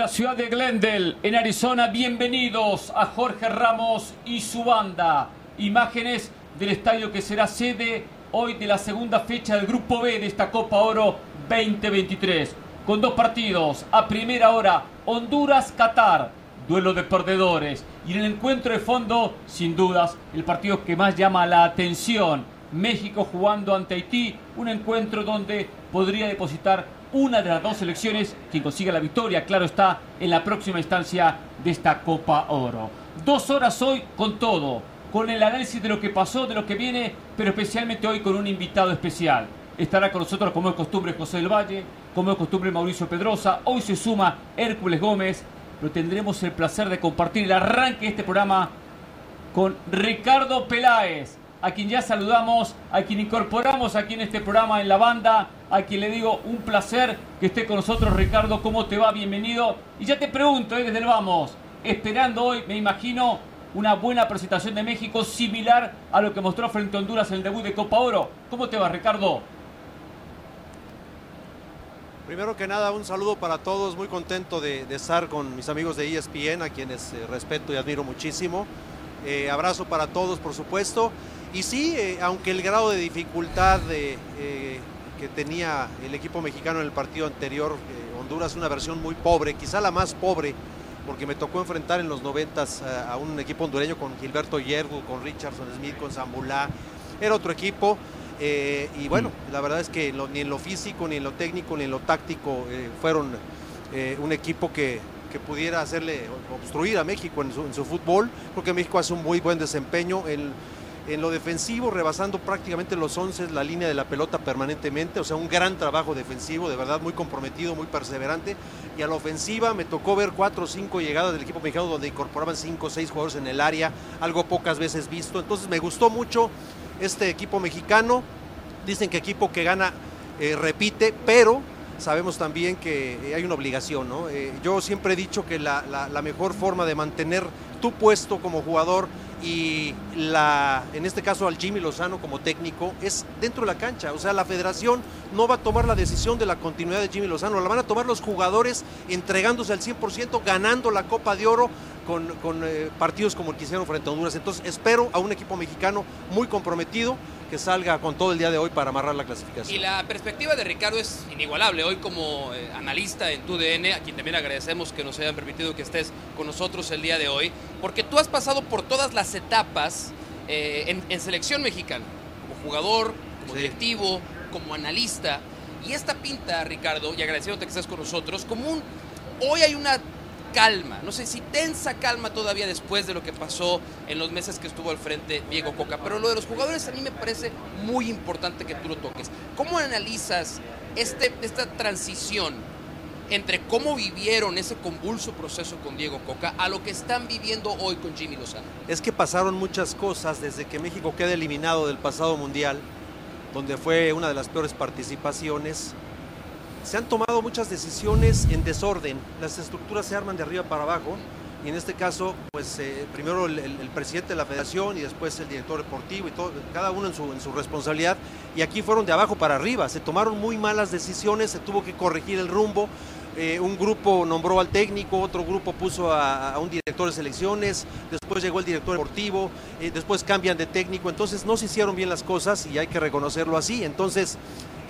la ciudad de Glendale, en Arizona. Bienvenidos a Jorge Ramos y su banda. Imágenes del estadio que será sede hoy de la segunda fecha del Grupo B de esta Copa Oro 2023. Con dos partidos. A primera hora, Honduras-Qatar. Duelo de perdedores. Y en el encuentro de fondo, sin dudas, el partido que más llama la atención. México jugando ante Haití. Un encuentro donde podría depositar una de las dos selecciones quien consiga la victoria, claro está, en la próxima instancia de esta Copa Oro. Dos horas hoy con todo, con el análisis de lo que pasó, de lo que viene, pero especialmente hoy con un invitado especial. Estará con nosotros, como es costumbre, José del Valle, como es costumbre, Mauricio Pedrosa. Hoy se suma Hércules Gómez, pero tendremos el placer de compartir el arranque de este programa con Ricardo Peláez, a quien ya saludamos, a quien incorporamos aquí en este programa en la banda, a quien le digo un placer que esté con nosotros, Ricardo. ¿Cómo te va? Bienvenido. Y ya te pregunto, ¿eh? desde el vamos, esperando hoy, me imagino, una buena presentación de México similar a lo que mostró frente a Honduras en el debut de Copa Oro. ¿Cómo te va, Ricardo? Primero que nada, un saludo para todos, muy contento de, estar con mis amigos de ESPN, a quienes eh, respeto y admiro muchísimo. Eh, abrazo para todos, por supuesto. Y sí, eh, aunque el grado de dificultad de, que tenía el equipo mexicano en el partido anterior, Honduras, una versión muy pobre, quizá la más pobre, porque me tocó enfrentar en los noventas a, un equipo hondureño con Gilberto Yergo, con Richardson Smith, con Zambulá. Era otro equipo. Eh, y bueno, mm. la verdad es que ni en lo físico, ni en lo técnico, ni en lo táctico eh, fueron eh, un equipo que, pudiera hacerle obstruir a México en su, fútbol. porque México hace un muy buen desempeño en, en, lo defensivo, rebasando prácticamente los 11 la línea de la pelota permanentemente. O sea, un gran trabajo defensivo, de verdad muy comprometido, muy perseverante. Y a la ofensiva me tocó ver cuatro o cinco llegadas del equipo mexicano donde incorporaban cinco o seis jugadores en el área, algo pocas veces visto. Entonces me gustó mucho este equipo mexicano. Dicen que equipo que gana eh, repite, pero sabemos también que eh, hay una obligación. ¿no? Eh, yo siempre he dicho que la, mejor forma de mantener tu puesto como jugador y la, en este caso al Jimmy Lozano como técnico es dentro de la cancha. O sea, la federación no va a tomar la decisión de la continuidad de Jimmy Lozano, la van a tomar los jugadores entregándose al 100%, ganando la Copa de Oro con, eh, partidos como el que hicieron frente a Honduras. Entonces espero a un equipo mexicano muy comprometido que salga con todo el día de hoy para amarrar la clasificación. Y la perspectiva de Ricardo es inigualable. Hoy como eh, analista en TUDN, a quien también agradecemos que nos hayan permitido que estés con nosotros el día de hoy, porque tú has pasado por todas las etapas eh, en, selección mexicana, como jugador, como directivo, como analista. Y esta pinta, Ricardo, y agradeciéndote que estés con nosotros, como un... Hoy hay una calma, no sé si tensa calma todavía después de lo que pasó en los meses que estuvo al frente Diego Coca, pero lo de los jugadores a mí me parece muy importante que tú lo toques. ¿Cómo analizas este, esta transición entre cómo vivieron ese convulso proceso con Diego Coca a lo que están viviendo hoy con Jimmy Lozano? Es que pasaron muchas cosas desde que México queda eliminado del pasado mundial, donde fue una de las peores participaciones. Se han tomado muchas decisiones en desorden, las estructuras se arman de arriba para abajo. Y en este caso, pues eh, primero el, presidente de la federación y después el director deportivo y todo, cada uno en su, en su responsabilidad. Y aquí fueron de abajo para arriba, se tomaron muy malas decisiones, se tuvo que corregir el rumbo, eh, un grupo nombró al técnico, otro grupo puso a, un director de selecciones, después llegó el director deportivo, eh, después cambian de técnico, entonces no se hicieron bien las cosas y hay que reconocerlo así, entonces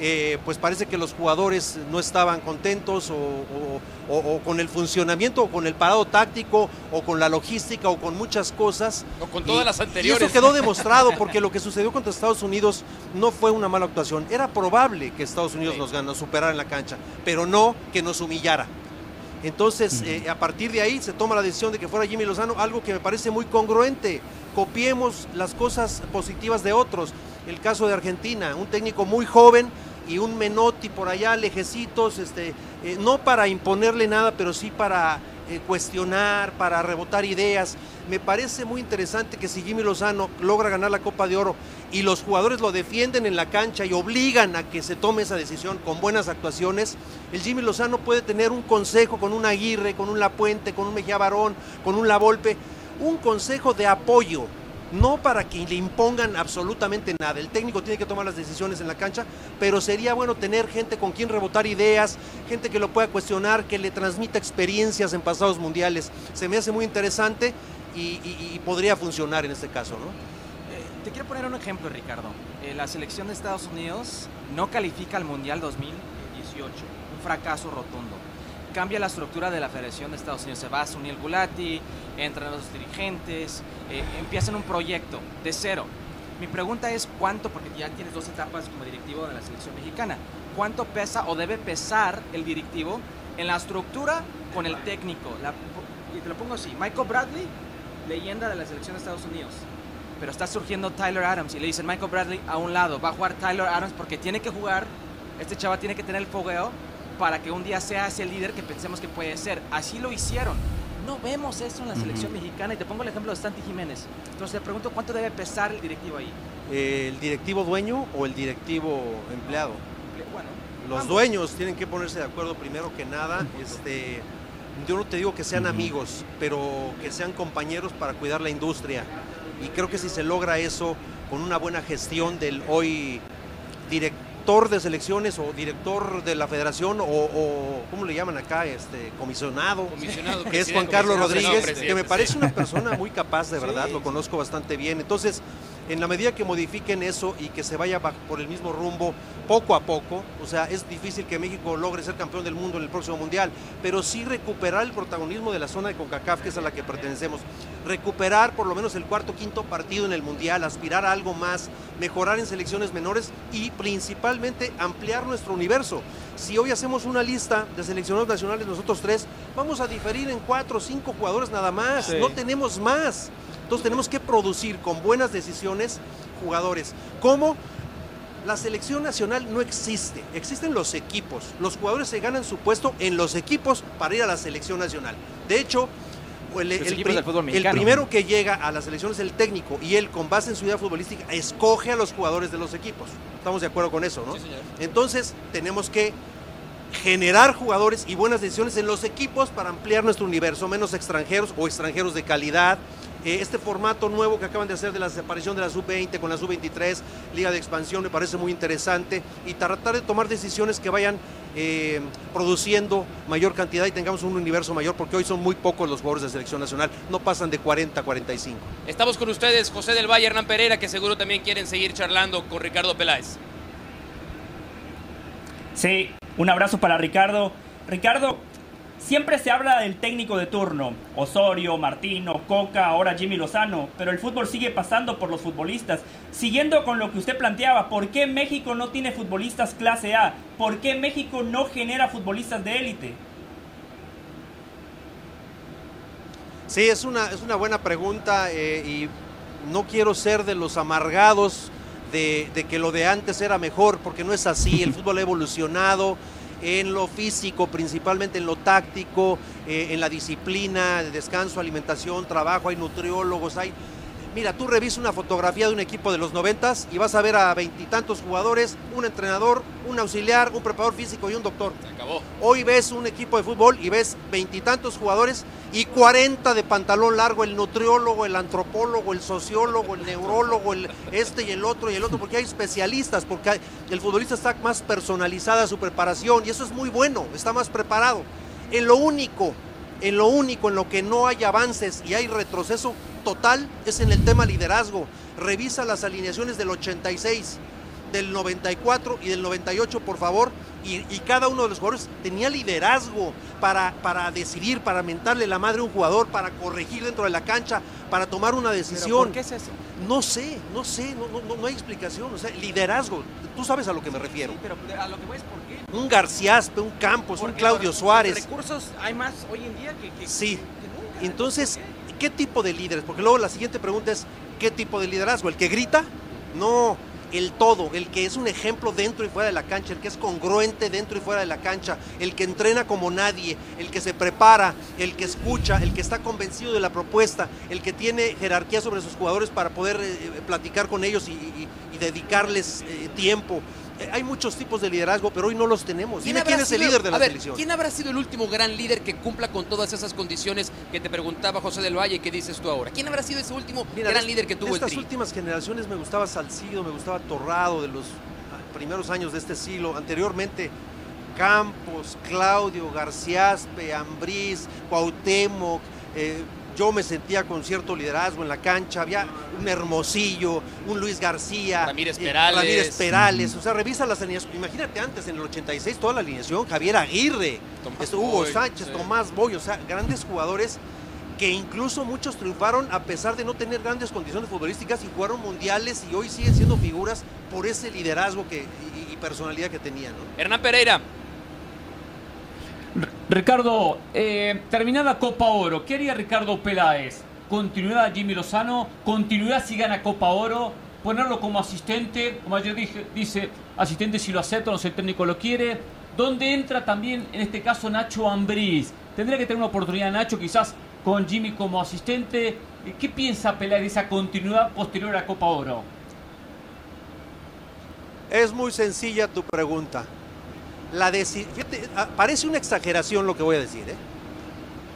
eh, pues parece que los jugadores no estaban contentos o, con el funcionamiento o con el parado táctico o con la logística o con muchas cosas. O con todas las anteriores. Y eso quedó demostrado porque lo que sucedió contra Estados Unidos no fue una mala actuación. Era probable que Estados Unidos nos ganara, superara en la cancha, pero no que nos humillara. Entonces, eh, a partir de ahí se toma la decisión de que fuera Jimmy Lozano, algo que me parece muy congruente. Copiemos las cosas positivas de otros. El caso de Argentina, un técnico muy joven, y un Menotti por allá, lejecitos, este, eh, no para imponerle nada, pero sí para eh, cuestionar, para rebotar ideas. Me parece muy interesante que si Jimmy Lozano logra ganar la Copa de Oro y los jugadores lo defienden en la cancha y obligan a que se tome esa decisión con buenas actuaciones, el Jimmy Lozano puede tener un consejo con un Aguirre, con un Lapuente, con un Mejía Barón, con un La Volpe, un consejo de apoyo no para que le impongan absolutamente nada. El técnico tiene que tomar las decisiones en la cancha, pero sería bueno tener gente con quien rebotar ideas, gente que lo pueda cuestionar, que le transmita experiencias en pasados mundiales. Se me hace muy interesante y, podría funcionar en este caso, ¿no? Eh, te quiero poner un ejemplo, Ricardo. Eh, la selección de Estados Unidos no califica al Mundial 2018, un fracaso rotundo cambia la estructura de la Federación de Estados Unidos. Se va a Sunil Gulati, entran los dirigentes, eh, empiezan un proyecto de cero. Mi pregunta es cuánto, porque ya tienes dos etapas como directivo de la selección mexicana, ¿cuánto pesa o debe pesar el directivo en la estructura con el técnico? y te lo pongo así, Michael Bradley, leyenda de la selección de Estados Unidos, pero está surgiendo Tyler Adams y le dicen Michael Bradley a un lado, va a jugar Tyler Adams porque tiene que jugar, este chaval tiene que tener el fogueo para que un día sea ese líder que pensemos que puede ser. Así lo hicieron. No vemos eso en la selección mexicana y te pongo el ejemplo de Santi Jiménez. Entonces te pregunto cuánto debe pesar el directivo ahí. ¿El directivo dueño o el directivo empleado? Bueno, los dueños tienen que ponerse de acuerdo primero que nada. Este, yo no te digo que sean amigos, pero que sean compañeros para cuidar la industria. Y creo que si se logra eso con una buena gestión del hoy directivo, director de selecciones o director de la federación o, ¿cómo le llaman acá? Este, comisionado, que es Juan Carlos Rodríguez, que me parece una persona muy capaz, de verdad, lo conozco bastante bien. Entonces, en la medida que modifiquen eso y que se vaya por el mismo rumbo poco a poco, o sea, es difícil que México logre ser campeón del mundo en el próximo mundial, pero sí recuperar el protagonismo de la zona de CONCACAF, que es a la que pertenecemos, recuperar por lo menos el cuarto quinto partido en el mundial, aspirar a algo más, mejorar en selecciones menores y principalmente ampliar nuestro universo. Si hoy hacemos una lista de seleccionados nacionales nosotros tres, vamos a diferir en cuatro o cinco jugadores nada más, no tenemos más. Entonces tenemos que producir con buenas decisiones jugadores. ¿Cómo? La selección nacional no existe, existen los equipos. Los jugadores se ganan su puesto en los equipos para ir a la selección nacional. De hecho, el, primero que llega a la selección es el técnico y él, con base en su idea futbolística, escoge a los jugadores de los equipos. Estamos de acuerdo con eso, ¿no? Entonces, tenemos que generar jugadores y buenas decisiones en los equipos para ampliar nuestro universo, menos extranjeros o extranjeros de calidad, eh, este formato nuevo que acaban de hacer de la separación de la sub-20 con la sub-23, Liga de Expansión, me parece muy interesante y tratar de tomar decisiones que vayan eh, produciendo mayor cantidad y tengamos un universo mayor, porque hoy son muy pocos los jugadores de selección nacional, no pasan de 40 a 45. Estamos con ustedes, José del Valle, Hernán Pereira, que seguro también quieren seguir charlando con Ricardo Peláez. Sí, un abrazo para Ricardo. Ricardo, Siempre se habla del técnico de turno, Osorio, Martino, Coca, ahora Jimmy Lozano, pero el fútbol sigue pasando por los futbolistas. Siguiendo con lo que usted planteaba, ¿por qué México no tiene futbolistas clase A? ¿Por qué México no genera futbolistas de élite? Sí, es una, es una buena pregunta eh, y no quiero ser de los amargados de, de que lo de antes era mejor, porque no es así, el fútbol ha evolucionado en lo físico, principalmente en lo táctico, eh, en la disciplina, de descanso, alimentación, trabajo, hay nutriólogos, hay... Mira, tú revisa una fotografía de un equipo de los noventas y vas a ver a veintitantos jugadores, un entrenador, un auxiliar, un preparador físico y un doctor. Se acabó. Hoy ves un equipo de fútbol y ves veintitantos jugadores y 40 de pantalón largo, el nutriólogo, el antropólogo, el sociólogo, el neurólogo, el este y el otro y el otro, porque hay especialistas, porque el futbolista está más personalizada su preparación y eso es muy bueno, está más preparado. En lo único, en lo único en lo que no hay avances y hay retroceso total es en el tema liderazgo. Revisa las alineaciones del 86 del 94 y del 98, por favor, y, cada uno de los jugadores tenía liderazgo para, para decidir, para mentarle la madre a un jugador, para corregir dentro de la cancha, para tomar una decisión. ¿Por qué es eso? No sé, no sé, no, no, no hay explicación. O sea, liderazgo, tú sabes a lo que me refiero. Sí, pero a lo que voy es por qué. Un Garciaspe, un Campos, un Claudio Suárez. recursos hay más hoy en día que, sí. Entonces, ¿qué tipo de líderes? Porque luego la siguiente pregunta es, ¿qué tipo de liderazgo? ¿El que grita? No, el todo, el que es un ejemplo dentro y fuera de la cancha, el que es congruente dentro y fuera de la cancha, el que entrena como nadie, el que se prepara, el que escucha, el que está convencido de la propuesta, el que tiene jerarquía sobre sus jugadores para poder eh, platicar con ellos y, dedicarles eh, tiempo. Eh, hay muchos tipos de liderazgo, pero hoy no los tenemos. Dime quién es el líder de a la ver, selección. ¿Quién habrá sido el último gran líder que cumpla con todas esas condiciones que te preguntaba José del Valle y que dices tú ahora? ¿Quién habrá sido ese último Mira, gran de- líder que tuvo el estas últimas generaciones me gustaba Salcido, me gustaba Torrado de los ah, primeros años de este siglo. Anteriormente Campos, Claudio, Garciaspe, Ambriz, Cuauhtémoc. eh, yo me sentía con cierto liderazgo en la cancha. Había un Hermosillo, un Luis García, Ramírez eh, Perales. Ramírez Perales. O sea, revisa las alineaciones. Imagínate antes, en el 86, toda la alineación. Javier Aguirre, Tomás esto, Hugo Boy, Sánchez, sí. Tomás Boy. O sea, grandes jugadores que incluso muchos triunfaron a pesar de no tener grandes condiciones futbolísticas y jugaron mundiales y hoy siguen siendo figuras por ese liderazgo que, y, y personalidad que tenían. ¿no? Hernán Pereira, Ricardo, eh, terminada Copa Oro, ¿qué haría Ricardo Peláez? ¿Continuidad a Jimmy Lozano? ¿Continuidad si gana Copa Oro? ¿Ponerlo como asistente? Como ayer dije, dice, asistente si lo acepta, no sé el técnico lo quiere. ¿Dónde entra también, en este caso, Nacho Ambriz? ¿Tendría que tener una oportunidad Nacho quizás con Jimmy como asistente? Eh, ¿Qué piensa Peláez de esa continuidad posterior a Copa Oro? Es muy sencilla tu pregunta. La fíjate, ah, parece una exageración lo que voy a decir. ¿eh?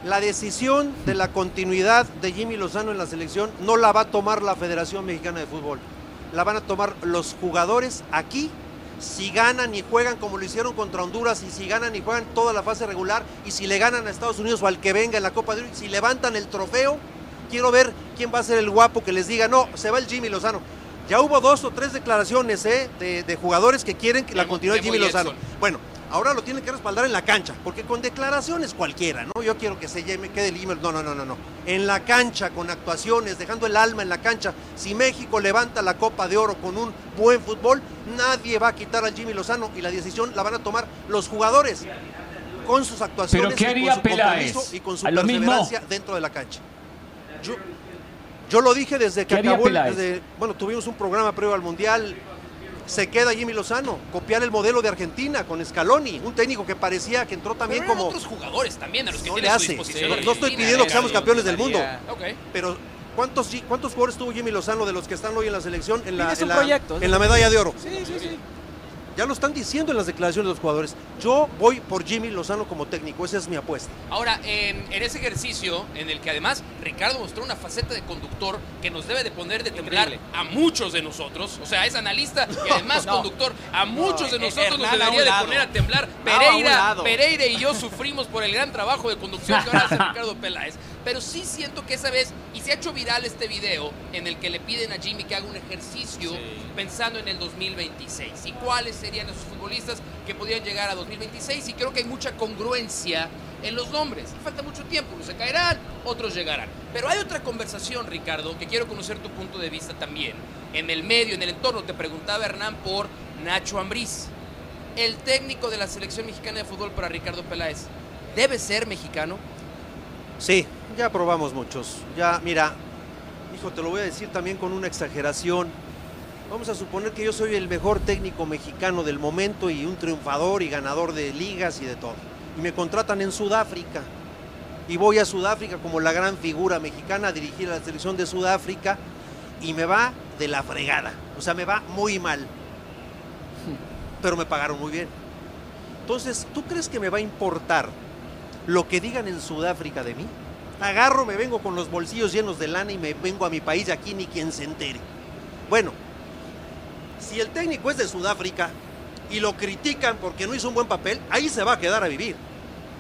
La decisión de la continuidad de Jimmy Lozano en la selección no la va a tomar la Federación Mexicana de Fútbol. La van a tomar los jugadores aquí. Si ganan y juegan como lo hicieron contra Honduras y si ganan y juegan toda la fase regular y si le ganan a Estados Unidos o al que venga en la Copa de Oro, si levantan el trofeo, quiero ver quién va a ser el guapo que les diga, no, se va el Jimmy Lozano. Ya hubo dos o tres declaraciones ¿eh? de, de jugadores que quieren que la Memo- continuidad de Memo Jimmy y Lozano. Bueno, ahora lo tienen que respaldar en la cancha, porque con declaraciones cualquiera, ¿no? Yo quiero que se llame, quede el email. No, no, no, no, no. En la cancha, con actuaciones, dejando el alma en la cancha. Si México levanta la Copa de Oro con un buen fútbol, nadie va a quitar al Jimmy Lozano y la decisión la van a tomar los jugadores con sus actuaciones ¿Pero qué y haría con su Peláez? compromiso y con su perseverancia dentro de la cancha. Yo, yo lo dije desde que ¿Qué haría acabó, desde- bueno, tuvimos un programa previo al Mundial, se queda Jimmy Lozano, copiar el modelo de Argentina con Scaloni, un técnico que parecía que entró también Pero como... otros jugadores también a los que No tiene le a su hace. disposición. No- no estoy pidiendo que seamos campeones del mundo. Pero, ¿cuántos, ¿cuántos jugadores tuvo Jimmy Lozano de los que están hoy en la selección? En la, en la- en medalla de oro. Sí, sí, sí. Ya lo están diciendo en las declaraciones de los jugadores. Yo voy por Jimmy Lozano como técnico, esa es mi apuesta. Ahora, en, en ese ejercicio en el que además Ricardo mostró una faceta de conductor que nos debe de poner de temblar Increíble. a muchos de nosotros, o sea, es analista y además No. conductor, a muchos de eh, nosotros nos debería de poner a temblar. No, a un Pereira. Pereira y yo sufrimos por el gran trabajo de conducción que ahora hace Ricardo Peláez, pero sí siento que esa vez, y se ha hecho viral este video en el que le piden a Jimmy que haga un ejercicio Sí. pensando en el 2026 y cuáles serían esos futbolistas que podían llegar a 2026 y creo que hay mucha congruencia en los nombres. Falta mucho tiempo, unos se caerán, otros llegarán. Pero hay otra conversación, Ricardo, que quiero conocer tu punto de vista también. En el medio, en el entorno, te preguntaba Hernán por Nacho Ambriz, el técnico de la selección mexicana de fútbol para Ricardo Peláez. ¿Debe ser mexicano? Sí, ya probamos muchos. Ya, mira, hijo, te lo voy a decir también con una exageración. Vamos a suponer que yo soy el mejor técnico mexicano del momento y un triunfador y ganador de ligas y de todo. Y me contratan en Sudáfrica. Y voy a Sudáfrica como la gran figura mexicana a dirigir a la selección de Sudáfrica y me va de la fregada. O sea, me va muy mal. Pero me pagaron muy bien. Entonces, ¿tú crees que me va a importar lo que digan en Sudáfrica de mí? Agarro, me vengo con los bolsillos llenos de lana y me vengo a mi país aquí ni quien se entere. Bueno, si el técnico es de Sudáfrica y lo critican porque no hizo un buen papel, ahí se va a quedar a vivir.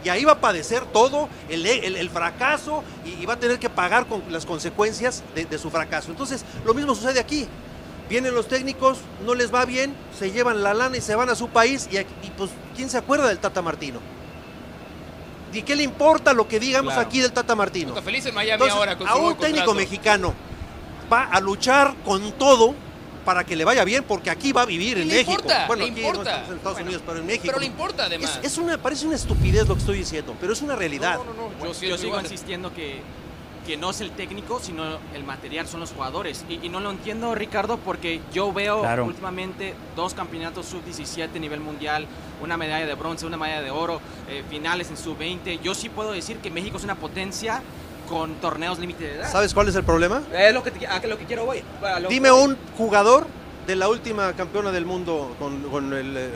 Y ahí va a padecer todo el, fracaso y, va a tener que pagar con las consecuencias de, su fracaso. Entonces, lo mismo sucede aquí. Vienen los técnicos, no les va bien, se llevan la lana y se van a su país y, y, pues, ¿quién se acuerda del Tata Martino? ¿Y qué le importa lo que digamos Claro. aquí del Tata Martino? Está feliz en Miami Entonces, ahora con a un técnico contrato. mexicano va a luchar con todo para que le vaya bien, porque aquí va a vivir en le México. importa, bueno, le aquí importa. no estamos en Estados Bueno, Unidos, pero en México. Pero le importa además. Es, es una, parece una estupidez lo que estoy diciendo, pero es una realidad. No, no, no, yo, Yo, sigo igual. insistiendo que, que no es el técnico, sino el material, son los jugadores. Y, y no lo entiendo, Ricardo, porque yo veo Claro. últimamente dos campeonatos sub-17 a nivel mundial, una medalla de bronce, una medalla de oro, eh, finales en sub-20. Yo sí puedo decir que México es una potencia con torneos límite de edad. ¿Sabes cuál es el problema? Es lo que, te- a lo que quiero voy. Dime un jugador de la última campeona del mundo con, con el...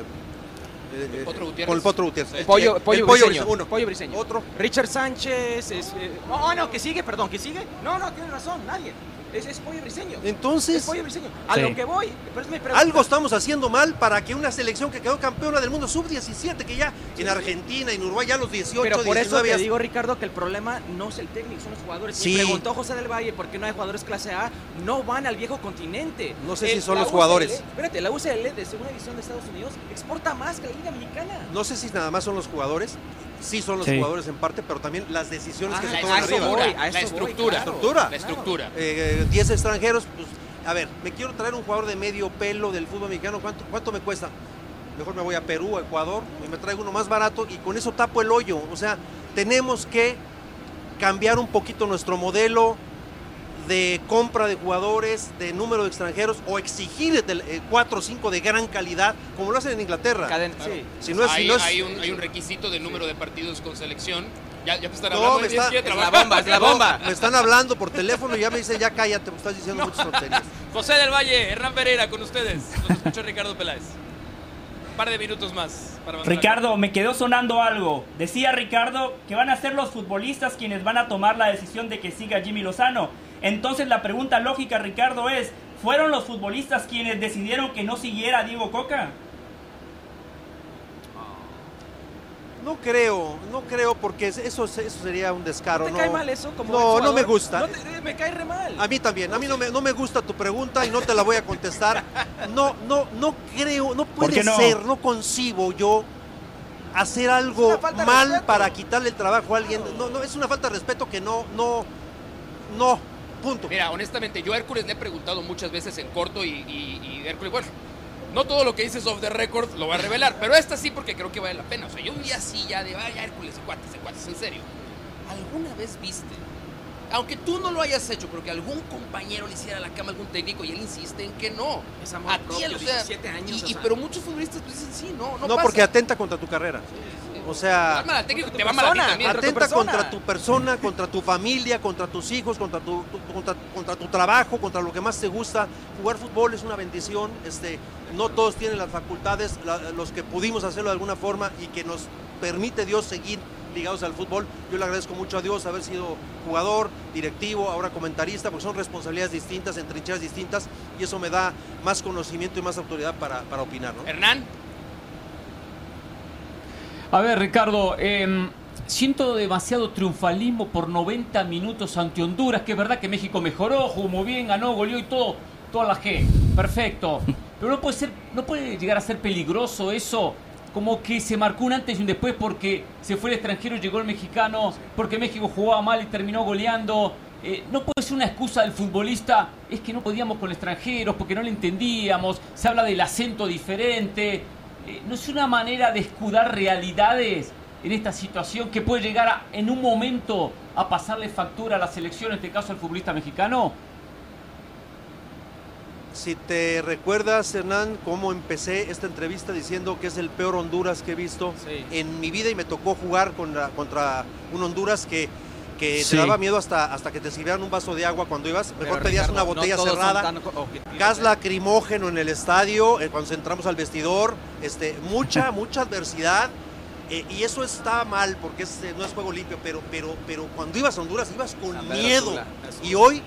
eh, Potro Gutiérrez. Con el Potro Gutiérrez. El- Pollo, el pollo, Pollo briseño, uno. Pollo briseño. Otro. Richard Sánchez. Es, eh, no, no, que sigue, perdón, que sigue. No, no, tienes razón, nadie. Es, es pollo briseño. Es Entonces, pollo briseño. A Sí. lo que voy. Pero es mi algo estamos haciendo mal para que una selección que quedó campeona del mundo sub-17, que ya en Argentina, en Uruguay, ya los 18, Pero por eso 19 te ya- digo, Ricardo, que el problema no es el técnico, son los jugadores. Sí. Me preguntó José del Valle por qué no hay jugadores clase A. No van al viejo continente. No sé si son los jugadores. UCL, espérate, la UCL de segunda división de Estados Unidos exporta más que la Liga Mexicana. No sé si nada más son los jugadores, sí son los Sí. jugadores en parte, pero también las decisiones que Ah, se La toman arriba. voy, estructura, a la voy, estructura, la estructura. Eh, 10 extranjeros, pues, a ver, me quiero traer un jugador de medio pelo del fútbol mexicano, ¿cuánto, cuánto me cuesta? Mejor me voy a Perú, a Ecuador, y me traigo uno más barato y con eso tapo el hoyo. O sea, tenemos que cambiar un poquito nuestro modelo de compra de jugadores, de número de extranjeros, o exigir 4 o 5 de gran calidad, como lo hacen en Inglaterra. Caden- Claro. sí. Si no es, si hay, no es- hay un, hay un requisito de número de partidos con selección. Ya, ya te están No, hablando me de está- es la bomba, es la bomba. me están hablando por teléfono y ya me dicen, ya cállate, porque estás diciendo muchas tonterías. José del Valle, Hernán Pereira con ustedes. Nos escuchó Ricardo Peláez. Un par de minutos más para. Ricardo, me quedó sonando algo. Decía Ricardo que van a ser los futbolistas quienes van a tomar la decisión de que siga Jimmy Lozano. Entonces la pregunta lógica, Ricardo, es, ¿fueron los futbolistas quienes decidieron que no siguiera a Diego Coca? No creo, no creo, porque eso, eso sería un descaro. ¿No te cae mal eso? Como no, no me gusta. No te- eh, me cae re mal. A mí también, a mí no me, no me gusta tu pregunta y no te la voy a contestar. No, no, no creo, no puede no? ser, no concibo yo hacer algo mal para quitarle el trabajo a alguien. No, no, es una falta de respeto que no, no, no, punto. Mira, honestamente, yo a Hércules le he preguntado muchas veces en corto y, y- y Hércules, bueno, no todo lo que dices off the record lo va a revelar, pero esta sí porque creo que vale la pena. O sea, yo un día sí ya de, vaya Hércules, y cuates, y cuates, en serio. ¿Alguna vez viste? Aunque tú no lo hayas hecho, pero que algún compañero le hiciera la cama a algún técnico y él insiste en que no. Es amor a propio, o sea, 17 años, y- o y- sea. pero muchos futbolistas pues, dicen sí, no, no, No, pasa. porque atenta contra tu carrera. O sea, Te va te va persona, también. contra tu atenta contra tu persona, contra tu familia, contra tus hijos, contra tu, tu- contra, contra tu trabajo, contra lo que más te gusta. Jugar fútbol es una bendición. Este, no todos tienen las facultades, la- los que pudimos hacerlo de alguna forma y que nos permite Dios seguir ligados al fútbol. Yo le agradezco mucho a Dios haber sido jugador, directivo, ahora comentarista, porque son responsabilidades distintas, en trincheras distintas, y eso me da más conocimiento y más autoridad para, para opinar. ¿no? Hernán, A ver, Ricardo, em, siento demasiado triunfalismo por 90 minutos ante Honduras, que es verdad que México mejoró, jugó muy bien, ganó, goleó y todo, toda la G. Perfecto. Pero no puede ser, no puede llegar a ser peligroso eso. Como que se marcó un antes y un después porque se fue el extranjero y llegó el mexicano, porque México jugaba mal y terminó goleando. Eh, no puede ser una excusa del futbolista, es que no podíamos con extranjeros porque no le entendíamos, se habla del acento diferente. Eh, ¿No es una manera de escudar realidades en esta situación que puede llegar a- en un momento a pasarle factura a la selección, en este caso al futbolista mexicano? Si te recuerdas, Hernán, cómo empecé esta entrevista diciendo que es el peor Honduras que he visto Sí. en mi vida y me tocó jugar contra un Honduras que, que Sí. te daba miedo hasta, hasta que te sirvieran un vaso de agua cuando ibas. Mejor Pero, pedías Ricardo, una botella cerrada. Gas ¿eh? lacrimógeno en el estadio, eh, cuando entramos al vestidor, este, mucha, mucha adversidad. eh, y eso está mal porque es, eh, no es juego limpio, pero, pero, pero cuando ibas a Honduras ibas con San miedo. Y hoy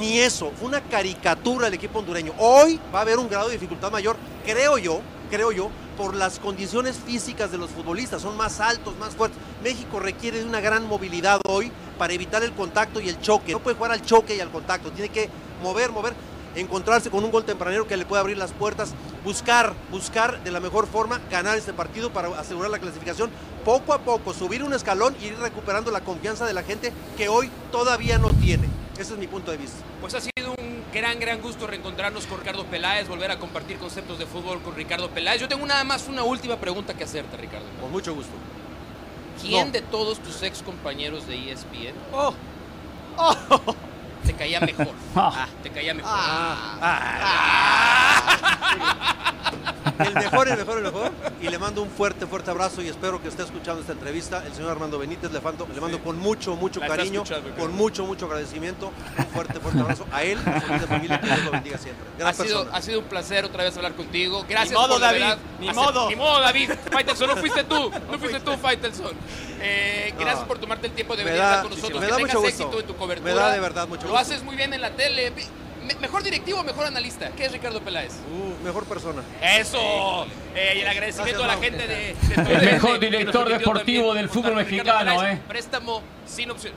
ni eso, fue una caricatura el equipo hondureño. Hoy va a haber un grado de dificultad mayor, creo yo, creo yo, por las condiciones físicas de los futbolistas, son más altos, más fuertes. México requiere de una gran movilidad hoy para evitar el contacto y el choque. No puede jugar al choque y al contacto, tiene que mover, mover, encontrarse con un gol tempranero que le pueda abrir las puertas, buscar, buscar de la mejor forma ganar este partido para asegurar la clasificación, poco a poco subir un escalón y ir recuperando la confianza de la gente que hoy todavía no tiene. Ese es mi punto de vista. Pues ha sido un gran, gran gusto reencontrarnos con Ricardo Peláez, volver a compartir conceptos de fútbol con Ricardo Peláez. Yo tengo nada más una última pregunta que hacerte, Ricardo. Con mucho gusto. ¿Quién No. de todos tus ex compañeros de ESPN Oh, te caía mejor? Ah. te caía mejor. Ah, El mejor, el mejor, el mejor. Y le mando un fuerte, fuerte abrazo y espero que esté escuchando esta entrevista. El señor Armando Benítez le mando, le mando con mucho, mucho La cariño, con mucho, mucho agradecimiento. Un fuerte, fuerte abrazo a él, a su familia, que Dios lo bendiga siempre. Gran Ha sido, ha sido un placer otra vez hablar contigo. Gracias Ni modo, por David, ni modo. Ni modo, David. Faitelson, no fuiste tú. No fuiste tú, Faitelson. Eh, gracias No. por tomarte el tiempo de venir a con nosotros. me que da tengas mucho éxito gusto. en tu cobertura. Me da de verdad mucho Lo haces muy bien en la tele. Me- mejor directivo o mejor analista. ¿Qué es Ricardo Peláez? Uh, mejor persona. Eso. Eh, y el agradecimiento Gracias, a la Mau. gente de, de El mejor director deportivo del fútbol mexicano, Peláez. eh. Préstamo sin opción.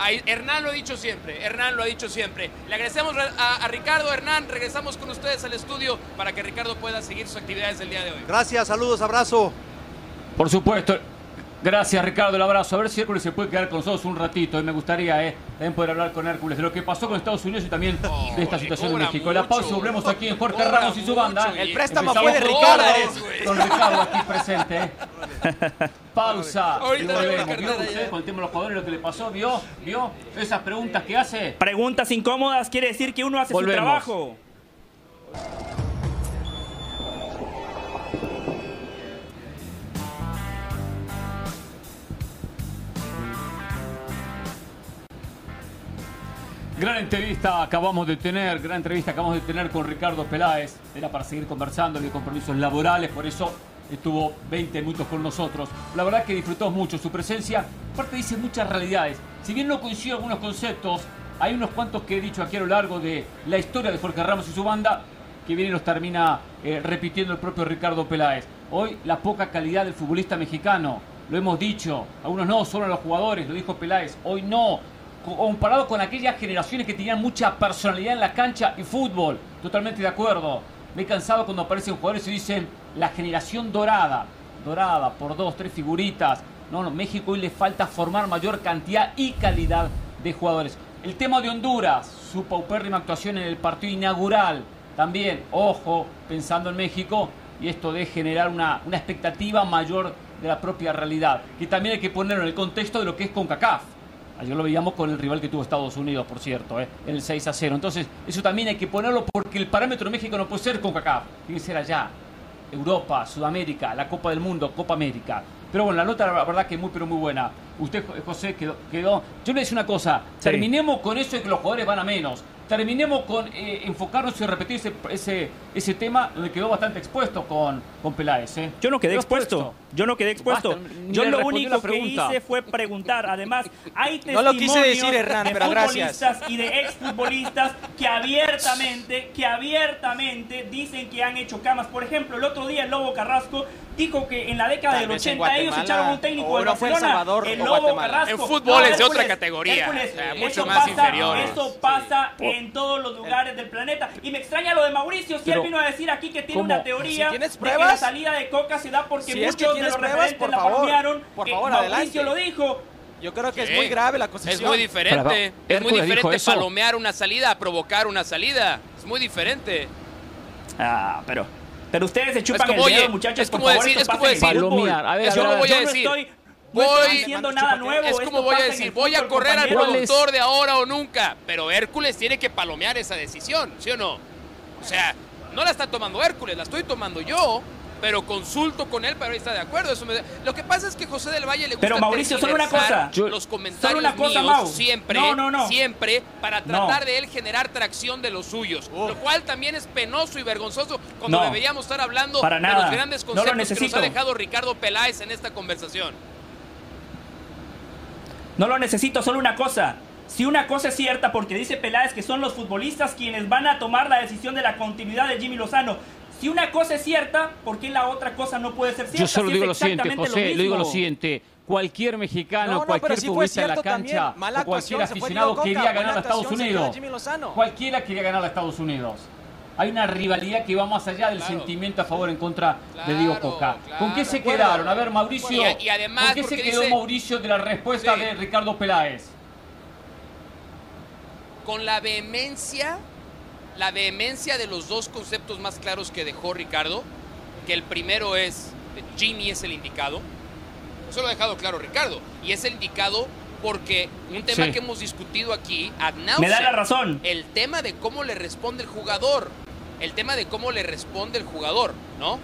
Ahí, Hernán lo ha dicho siempre, Hernán lo ha dicho siempre. Le agradecemos a, a Ricardo, Hernán, regresamos con ustedes al estudio para que Ricardo pueda seguir sus actividades del día de hoy. Gracias, saludos, abrazo. Por supuesto. Gracias, Ricardo, el abrazo. A ver si Hércules se puede quedar con nosotros un ratito. Y me gustaría eh, también poder hablar con Hércules de lo que pasó con Estados Unidos y también de esta situación de México. La pausa volvemos aquí en Jorge Cobra Ramos y su banda. El préstamo Empezamos fue de con Ricardo. Con Ricardo aquí presente. eh. Pausa. Ahorita ¿Vio usted con el tema de los jugadores lo que le pasó? ¿Vio? ¿Vio? Esas preguntas que hace. Preguntas incómodas quiere decir que uno hace Volvemos. su trabajo. Gran entrevista acabamos de tener, gran entrevista acabamos de tener con Ricardo Peláez. Era para seguir conversando de compromisos laborales, por eso estuvo 20 minutos con nosotros. La verdad que disfrutó mucho su presencia. Aparte dice muchas realidades. Si bien no coincido algunos conceptos, hay unos cuantos que he dicho aquí a lo largo de la historia de Jorge Ramos y su banda que viene y nos termina eh, repitiendo el propio Ricardo Peláez. Hoy la poca calidad del futbolista mexicano, lo hemos dicho, algunos no, solo a los jugadores, lo dijo Peláez, hoy no, comparado con aquellas generaciones que tenían mucha personalidad en la cancha y fútbol, totalmente de acuerdo. Me he cansado cuando aparecen jugadores y dicen la generación dorada, dorada por dos, tres figuritas. No, no, México hoy le falta formar mayor cantidad y calidad de jugadores. El tema de Honduras, su paupérrima actuación en el partido inaugural, también, ojo, pensando en México, y esto de generar una, una expectativa mayor de la propia realidad, que también hay que ponerlo en el contexto de lo que es CONCACAF. Ayer lo veíamos con el rival que tuvo Estados Unidos, por cierto, ¿eh? en el 6 a 0. Entonces, eso también hay que ponerlo porque el parámetro de México no puede ser CONCACAF, tiene que ser allá. Europa, Sudamérica, la Copa del Mundo, Copa América. Pero bueno, la nota la verdad que muy pero muy buena. Usted, Jo- José, quedó, quedó- Yo le decía una cosa, Sí. terminemos con eso de que los jugadores van a menos. Terminemos con eh, enfocarnos y repetir ese, ese, ese tema donde quedó bastante expuesto con, con Peláez. ¿eh? Yo no quedé expuesto. Yo no quedé expuesto. Basta, Yo lo único que hice fue preguntar. Además, hay No lo quise testimonios decir, Hernán, de pero gracias. futbolistas y de exfutbolistas que abiertamente, que abiertamente dicen que han hecho camas. Por ejemplo, el otro día el Lobo Carrasco dijo que en la década Tal del vez en 80 ellos echaron un técnico o de no fue en Barcelona, Salvador el Lobo Guatemala. Carrasco. En fútbol es de otra categoría, Hércules, o sea, mucho eso más pasa- inferiores. Eso Sí. pasa en todos los lugares del planeta. Y me extraña lo de Mauricio, si él vino a decir aquí que tiene ¿cómo? una teoría Si tienes de que la salida de Coca se da porque si es de tienes los pruebas, por favor, por que favor, Mauricio adelante. lo dijo. Yo creo que Sí. es muy grave la Es acusación. muy diferente. Es muy Hércules diferente palomear una salida a provocar una salida. Es muy diferente. Ah, pero. Pero ustedes se chupan como, el dedo, oye, muchachos. es por como favor, decir- esto es como decir-. Palomear. A ver, Es como voy a Yo no decir. estoy, no Voy- estoy diciendo nada nuevo. Es esto como voy a decir, voy a correr al compañeros. ¿Cuál es? productor de ahora o nunca. Pero Hércules tiene que palomear esa decisión, ¿sí o no? O sea, no la está tomando Hércules, la estoy tomando yo. Pero consulto con él para ver si está de acuerdo. Eso me- Lo que pasa es que José del Valle le gusta Pero, Mauricio, solo una cosa. Yo- los Solo comentarios una cosa, míos Mau. siempre, No, no, no. siempre para No. tratar de él generar tracción de los suyos. Lo cual también es penoso y vergonzoso cuando No. deberíamos estar hablando Para de nada. los grandes No lo conceptos que nos necesito. ha dejado Ricardo Peláez en esta conversación. No lo necesito, solo una cosa. Si una cosa es cierta, porque dice Peláez que son los futbolistas quienes van a tomar la decisión de la continuidad de Jimmy Lozano. Si una cosa es cierta, ¿por qué la otra cosa no puede ser cierta? Yo solo Si digo lo siguiente, José, lo digo lo siguiente. Cualquier mexicano, No, no, cualquier fue futbolista en la cancha o cualquier aficionado quería ganar a Estados Unidos. Cualquiera quería ganar a Estados Unidos. Hay una rivalidad que va más allá del Claro. sentimiento a favor o en contra de Diego Claro, Coca. claro. ¿Con qué se quedaron? A ver, Mauricio. Y- y además, ¿Con qué se quedó dice- Mauricio de la respuesta Sí. de Ricardo Peláez? con la vehemencia, la vehemencia de los dos conceptos más claros que dejó Ricardo, que el primero es eh, Jimmy es el indicado. Eso lo ha dejado claro Ricardo. Y es el indicado porque un tema Sí. que hemos discutido aquí, ad Me da la razón. el tema de cómo le responde el jugador. El tema de cómo le responde el jugador, ¿no?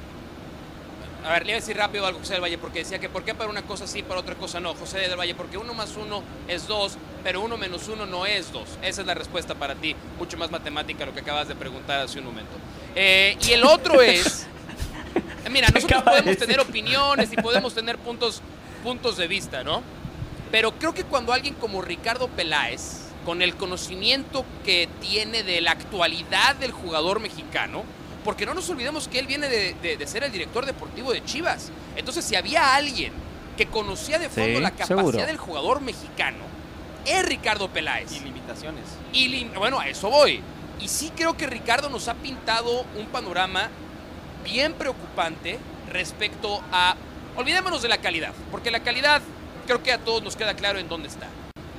A ver, le voy a decir rápido algo José del Valle, porque decía que por qué para una cosa sí, para otra cosa no. José del Valle, porque uno más uno es dos, pero uno menos uno no es dos. Esa es la respuesta para ti, mucho más matemática lo que acabas de preguntar hace un momento. Eh, y el otro es, mira, nosotros podemos tener opiniones y podemos tener puntos, puntos de vista, ¿no? Pero creo que cuando alguien como Ricardo Peláez, con el conocimiento que tiene de la actualidad del jugador mexicano, porque no nos olvidemos que él viene de, ser el director deportivo de Chivas. Entonces, si había alguien que conocía de fondo la capacidad del jugador mexicano, es Ricardo Peláez. Y limitaciones. Y bueno, a eso voy. Y sí creo que Ricardo nos ha pintado un panorama bien preocupante respecto a... Olvidémonos de la calidad, porque la calidad creo que a todos nos queda claro en dónde está.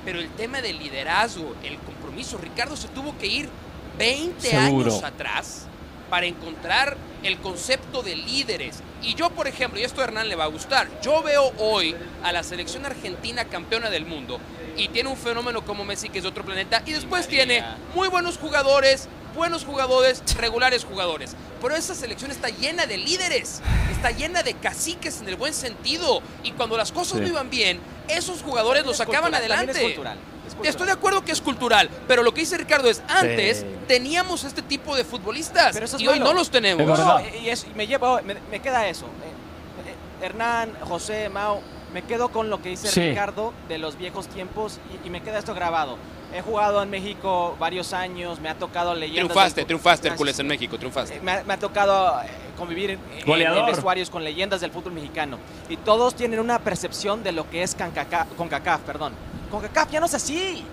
Pero el tema del liderazgo, el compromiso, Ricardo se tuvo que ir 20 años atrás para encontrar el concepto de líderes. Y yo, por ejemplo, y esto a Hernán le va a gustar, yo veo hoy a la selección argentina campeona del mundo y tiene un fenómeno como Messi que es de otro planeta y después tiene muy buenos jugadores, buenos jugadores, regulares jugadores. Pero esa selección está llena de líderes, está llena de caciques en el buen sentido y cuando las cosas no iban bien, esos jugadores los sacaban adelante. Estoy de acuerdo que es cultural, pero lo que dice Ricardo es, antes teníamos este tipo de futbolistas y hoy no los tenemos. y, me, lleva, me, queda eso. Eh, eh, Hernán, José, Mao, me quedo con lo que dice Ricardo de los viejos tiempos y, me queda esto grabado. He jugado en México varios años, me ha tocado leyendas. Triunfaste, triunfaste, Hércules, en México, triunfaste. Me, ha tocado eh, convivir en, en, vestuarios con leyendas del fútbol mexicano. Y todos tienen una percepción de lo que es CONCACAF, perdón. CONCACAF ya no es así.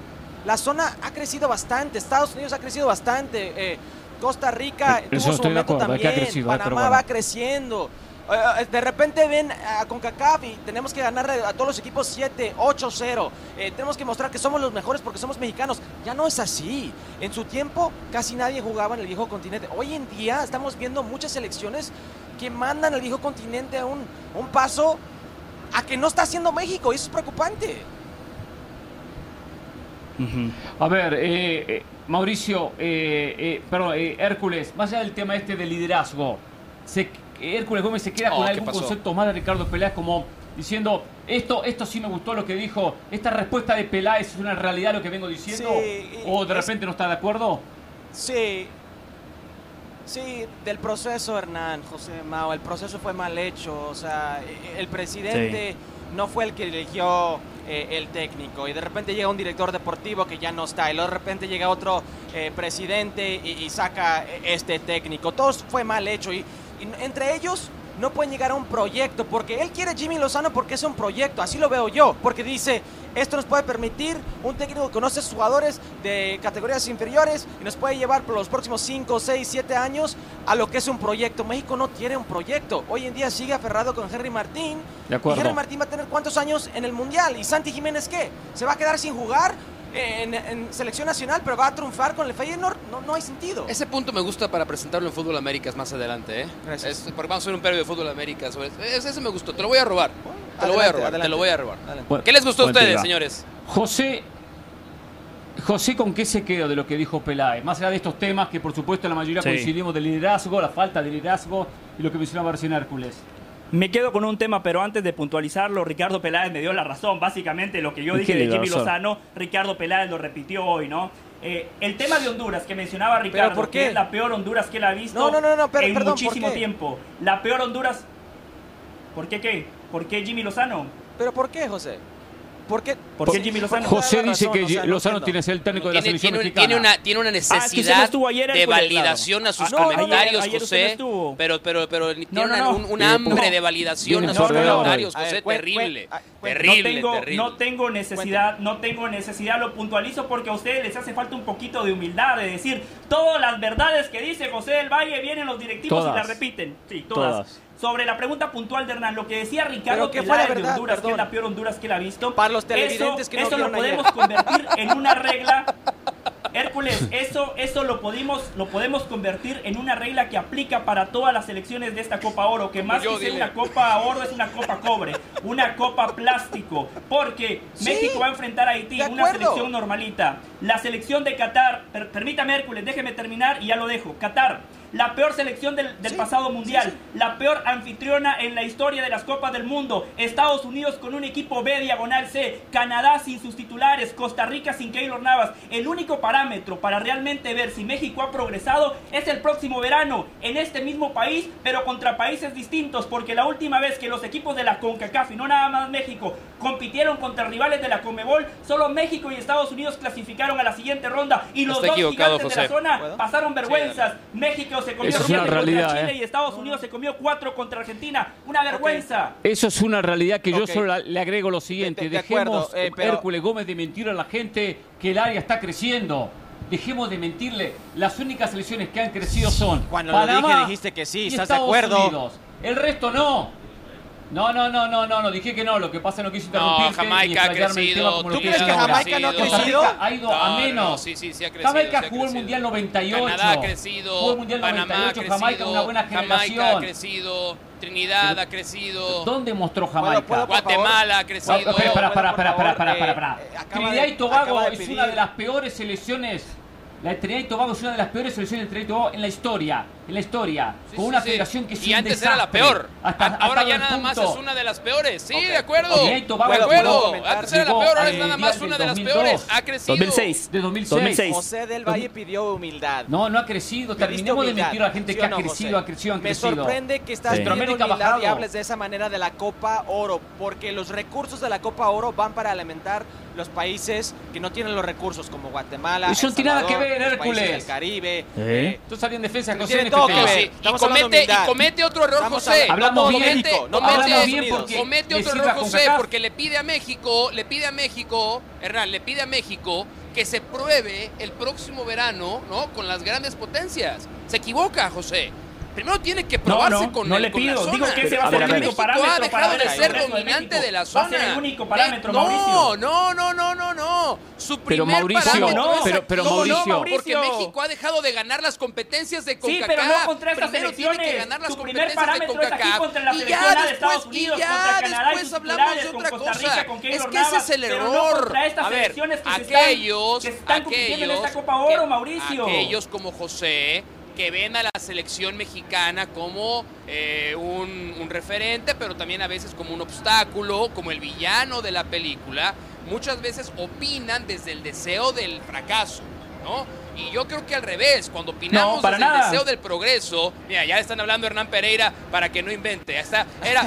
La zona ha crecido bastante, Estados Unidos ha crecido bastante, eh, Costa Rica tuvo su momento también, Panamá va creciendo. Eh, eh, de repente ven a CONCACAF y tenemos que ganar a todos los equipos 7, 8, 0. tenemos que mostrar que somos los mejores porque somos mexicanos. Ya no es así. En su tiempo casi nadie jugaba en el viejo continente. Hoy en día estamos viendo muchas selecciones que mandan al viejo continente a un, un paso a que no está haciendo México y eso es preocupante. A ver, eh, eh, Mauricio, eh, perdón, Hércules, más allá del tema este de liderazgo, Hércules Gómez se queda con algún concepto más de Ricardo Peláez como diciendo, esto, esto sí me gustó lo que dijo, esta respuesta de Peláez es una realidad lo que vengo diciendo, o de repente no está de acuerdo. Sí, Sí, del proceso, Hernán, José Mao, el proceso fue mal hecho. O sea, el presidente no fue el que eligió eh, el técnico y de repente llega un director deportivo que ya no está y luego de repente llega otro eh, presidente y, saca eh, este técnico. Todo fue mal hecho y entre ellos no pueden llegar a un proyecto, porque él quiere Jimmy Lozano porque es un proyecto, así lo veo yo, porque dice, esto nos puede permitir un técnico que conoce jugadores de categorías inferiores y nos puede llevar por los próximos 5, 6, 7 años a lo que es un proyecto. México no tiene un proyecto. Hoy en día sigue aferrado con Henry Martín. De acuerdo. Y Henry Martín va a tener cuántos años en el Mundial. ¿Y Santi Jiménez qué? ¿Se va a quedar sin jugar? En, selección nacional, pero va a triunfar con el Feyenoord, no, no hay sentido. Ese punto me gusta para presentarlo en Fútbol Américas más adelante, ¿eh? Gracias. porque vamos a hacer un previo de Fútbol Américas. Ese, me gustó, te lo voy a robar. te lo voy a robar, te lo voy a robar. ¿Qué les gustó a ustedes, señores? José, José, ¿con qué se quedó de lo que dijo Peláez? Más allá de estos temas que por supuesto la mayoría coincidimos del liderazgo, la falta de liderazgo y lo que mencionaba recién Hércules. Me quedo con un tema, pero antes de puntualizarlo, Ricardo Peláez me dio la razón. Básicamente lo que yo dije de Jimmy Lozano, Ricardo Peláez lo repitió hoy, ¿no? Eh, el tema de Honduras que mencionaba Ricardo, ¿Por qué? es la peor Honduras que él ha visto en muchísimo tiempo. La peor Honduras. ¿Por qué qué? ¿Por qué Jimmy Lozano? ¿Pero por qué, José? ¿Por qué? Jimmy Lozano? José dice que Lozano tiene que ser el técnico de la selección tiene, Tiene una, tiene una ah, necesidad de validación a sus comentarios, José. pero, pero, pero tiene un, hambre de validación a sus comentarios, José. terrible. terrible, no tengo, terrible. No tengo necesidad, no tengo necesidad, lo puntualizo porque a ustedes les hace falta un poquito de humildad, de decir todas las verdades que dice José del Valle vienen los directivos y las repiten. Sí, todas sobre la pregunta puntual de Hernán, lo que decía Ricardo que fue la verdad, de Honduras, que es la peor Honduras que él ha visto. Para los televidentes eso, que no Eso lo podemos convertir en una regla. Hércules, eso, eso lo, podemos, lo podemos convertir en una regla que aplica para todas las selecciones de esta Copa Oro, que más que ser una Copa Oro es una Copa Cobre, una Copa Plástico, porque México va a enfrentar a Haití, una selección normalita. La selección de Qatar, permítame Hércules, déjeme terminar y ya lo dejo. Qatar la peor selección del, del pasado mundial, la peor anfitriona en la historia de las Copas del Mundo, Estados Unidos con un equipo B diagonal C, Canadá sin sus titulares, Costa Rica sin Keylor Navas. El único parámetro para realmente ver si México ha progresado es el próximo verano, en este mismo país, pero contra países distintos, porque la última vez que los equipos de la CONCACAF y no nada más México compitieron contra rivales de la CONMEBOL, solo México y Estados Unidos clasificaron a la siguiente ronda y los Está dos gigantes de la José. zona ¿Puedo? pasaron vergüenzas. México se comió Eso es siete una contra realidad, Chile ¿eh? y Estados Unidos se comió cuatro contra Argentina. Una vergüenza. Eso es una realidad que yo solo le agrego lo siguiente. De- de Dejemos, acuerdo, eh, pero- Hércules Gómez, de mentir a la gente que el área está creciendo. Dejemos de mentirle. Las únicas selecciones que han crecido son Cuando lo Panamá dije, dijiste que sí, y ¿estás de acuerdo? Unidos. El resto no. No, no, no, no, no, no, dije que no. Lo que pasa es que no quise No, interrumpirte Jamaica y ha crecido. ¿Tú crees que. Jamaica no ha crecido? Ha ido a No, menos. no, sí, sí, sí ha crecido. Jamaica sí ha jugó el. Mundial 98. Canadá ha crecido. Jugó el Mundial Panamá 98. ha crecido. Jamaica una buena Jamaica ha generación. crecido. Trinidad ha crecido. ¿Dónde mostró Jamaica? Guatemala ha crecido. Espera, espera, espera, ¿Puedo, espera, por espera, favor? espera, espera, Eh, espera. acaba Trinidad y Tobago es una de las peores selecciones. La Trinidad y Tobago es una de las peores selecciones de Trinidad y Tobago en la historia. En la historia. Sí, con sí, una sí. federación que Y un antes era la peor. Hasta- ahora ya nada más es una de las peores. Sí, de acuerdo. De ¿Puedo- acuerdo. Antes era la peor, ahora es nada más una de las 2002. peores. Ha crecido. 2006. De 2006. 2006. José del Valle pidió humildad. No, no ha crecido. Terminemos de mentir a la gente ¿sí que ha crecido, ha crecido, Me crecido. sorprende que estás pidiendo ha humildad y hables de esa manera de la Copa Oro, porque los recursos de la Copa Oro van para alimentar los países que no tienen los recursos, como Guatemala, Eso tiene nada que ver, Hércules. del Caribe. ¿Eh? Tú salí en defensa José y comete, y comete otro error, Estamos José. Hablamos bien, México, no comete, hablamos bien porque comete otro error, José, porque le pide a México, le pide a México, Hernán, le pide a México que se pruebe el próximo verano, ¿no? Con las grandes potencias. Se equivoca, José. Primero tiene que No, probarse no, con no el- le con la pido. Digo zona. que ese va a ser el único México ha parámetro para dejado ver de ser de dominante de la Va a zona. ser el único parámetro, no, Mauricio. No, no, no, no, no. Su Pero primer Mauricio, parámetro no, es pero- pero ¿Cómo no? Mauricio. Porque Mauricio. México ha dejado de ganar las competencias de Sí, CONCACAF. pero no contra estas Primero tiene que selecciones. ganar las primer competencias de parámetro es aquí CONCACAF. contra la Y selección ya de después- Estados Unidos, y ya contra Canadá después hablamos de otra cosa. Es que ese es el pero no error. contra estas A ver, selecciones aquellos, aquellos esta Copa Oro, que- Mauricio. Aquellos como José que ven a la selección mexicana como eh, un, un referente, pero también a veces como un obstáculo, como el villano de la película, muchas veces opinan desde el deseo del fracaso, ¿no? Y yo creo que al revés, cuando opinamos No, para desde el deseo del progreso, mira, ya están hablando Hernán Pereira para que no invente. ya Está, era,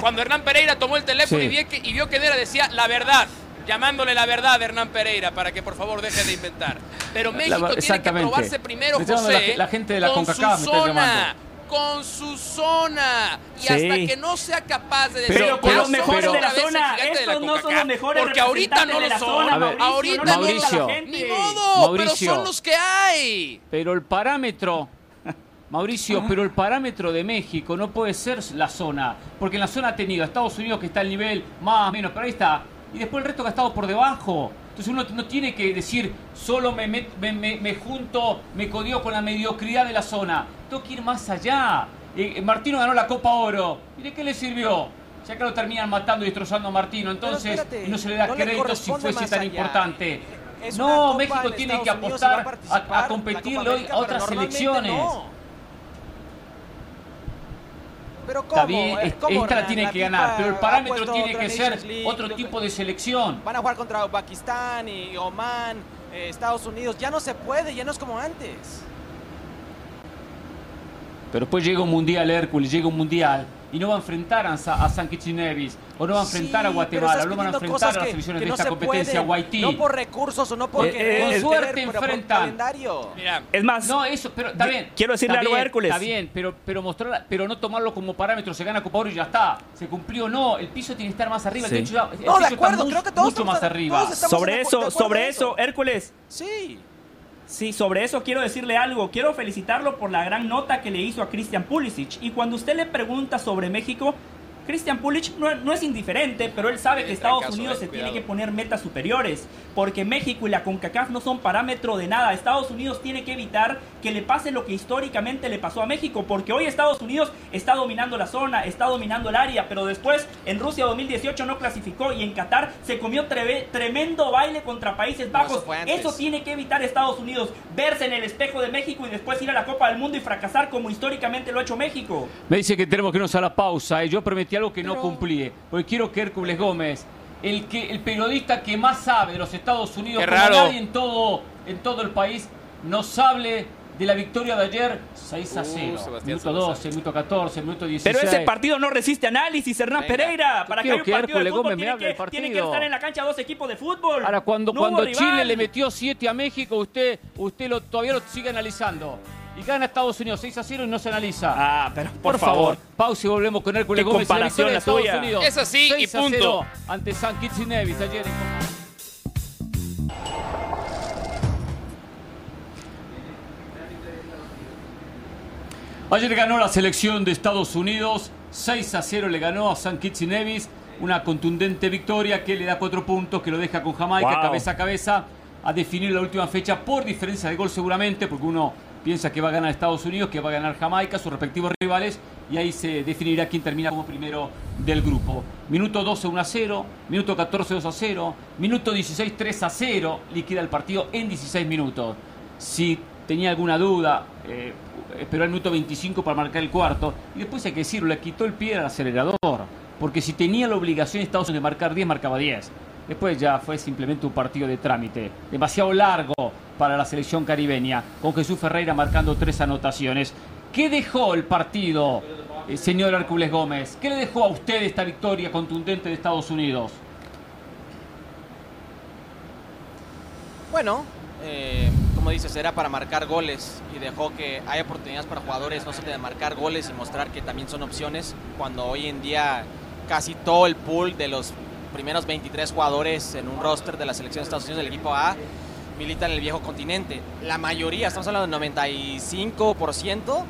cuando Hernán Pereira tomó el teléfono Sí. y, vio que, y vio que era, decía la verdad. Llamándole la verdad a Hernán Pereira para que por favor deje de inventar. Pero México tiene que probarse primero, José, la- la gente de la con CONCACAF su me está zona, con su zona. Y Sí. hasta que no sea capaz de decir, Pero con "Ya los mejores de la zona. gigante de la Estos no son CONCACAF", los mejores Porque ahorita no lo son. zona, A ver, Mauricio, ahorita no Mauricio. gente. Ni modo, Mauricio. pero son los que hay. Pero el parámetro, Mauricio, pero el parámetro de México no puede ser la zona, porque en la zona ha tenido a Estados Unidos que está al nivel más o menos, pero ahí está, y después el resto ha estado por debajo. Entonces uno no tiene que decir, solo me, me, me- me junto, me codió con la mediocridad de la zona. Tengo que ir más allá. Eh, eh, Martino ganó la Copa Oro. ¿Y de qué le sirvió? Ya que lo terminan matando y destrozando a Martino, entonces espérate, no se le da no le crédito si fuese tan allá. importante. Es No, México en tiene que a apostar a, a competirle hoy a otras selecciones. no. Pero ¿cómo? Está bien, Eh, es- ¿cómo, esta la tiene La que ganar, pero el parámetro tiene que ser League, otro tipo de selección. Van a jugar contra Pakistán y Oman, eh, Estados Unidos. Ya no se puede, ya no es como antes. Pero después llega un mundial, Hércules, llega un mundial y no va a enfrentar a, a San Kitts Nevis, o no va a enfrentar a Guatemala, no van a enfrentar a las selecciones que de no esta se competencia, Haití. No por recursos o no por Eh, querer, eh, con querer, suerte por enfrentan. calendario. Mira, Es más, No, eso, pero está bien. quiero decirle está algo a Hércules. Está bien, pero, pero mostrar, pero no tomarlo como parámetro, se gana Copa Oro y ya está. Se cumplió, no. El piso tiene que estar más arriba, Sí. el techo, ya- el No, de techo está acuerdo, mu- creo que todos mucho estamos más arriba. sobre eso, sobre eso. Hércules. Sí. Sí, sobre eso quiero decirle algo. Quiero felicitarlo por la gran nota que le hizo a Christian Pulisic. Y cuando usted le pregunta sobre México, Christian Pulich no, no es indiferente, pero él sabe que Estados Unidos se tiene que poner metas superiores, porque México y la CONCACAF no son parámetro de nada. Estados Unidos tiene que evitar que le pase lo que históricamente le pasó a México, porque hoy Estados Unidos está dominando la zona, está dominando el área, pero después en Rusia 2018 no clasificó y en Qatar se comió tremendo baile contra Países Bajos. Eso tiene que evitar Estados Unidos, verse en el espejo de México y después ir a la Copa del Mundo y fracasar como históricamente lo ha hecho México. Me dice que tenemos que irnos a la pausa y yo prometí algo que no cumplí, porque quiero que Hércules Gómez el, que, el periodista que más sabe de los Estados Unidos, como nadie en todo, en todo el país, nos hable de la victoria de ayer 6 a 0. Uh, minuto 12, minuto 14, minuto 16. Pero ese partido no resiste análisis, Hernán Pereira. Para que haya un partido de fútbol tiene que, tiene que, estar en la cancha dos equipos de fútbol. Ahora, cuando, cuando Chile le metió 7 a México, usted, usted lo, todavía lo sigue analizando y gana Estados Unidos 6 a 0 y no se analiza. Ah, pero por, favor. Pausa y volvemos con Hércules Gómez. comparación la, la Estados Unidos. Es así y punto. ante San Kitts y Nevis ayer Ayer ganó la selección de Estados Unidos, 6 a 0 le ganó a San Kitts y Nevis, una contundente victoria que le da cuatro puntos, que lo deja con Jamaica cabeza a cabeza a definir la última fecha por diferencia de gol seguramente, porque uno piensa que va a ganar Estados Unidos, que va a ganar Jamaica, sus respectivos rivales, y ahí se definirá quién termina como primero del grupo. Minuto 12, 1 a 0, minuto 14, 2 a 0, minuto 16, 3 a 0, liquida el partido en 16 minutos. Si tenía alguna duda, eh, esperó el minuto 25 para marcar el cuarto, y después hay que decirlo, le quitó el pie al acelerador, porque si tenía la obligación Estados Unidos de marcar 10, marcaba 10. Después ya fue simplemente un partido de trámite, demasiado largo para la selección caribeña, con Jesús Ferreira marcando tres anotaciones. ¿Qué dejó el partido, eh, señor Hércules Gómez? ¿Qué le dejó a usted esta victoria contundente de Estados Unidos? Bueno, eh, como dices, era para marcar goles y dejó que hay oportunidades para jugadores no solo de marcar goles y mostrar que también son opciones, cuando hoy en día casi todo el pool de los primeros 23 jugadores en un roster de la selección de Estados Unidos del equipo A milita en el viejo continente. La mayoría, estamos hablando del 95%,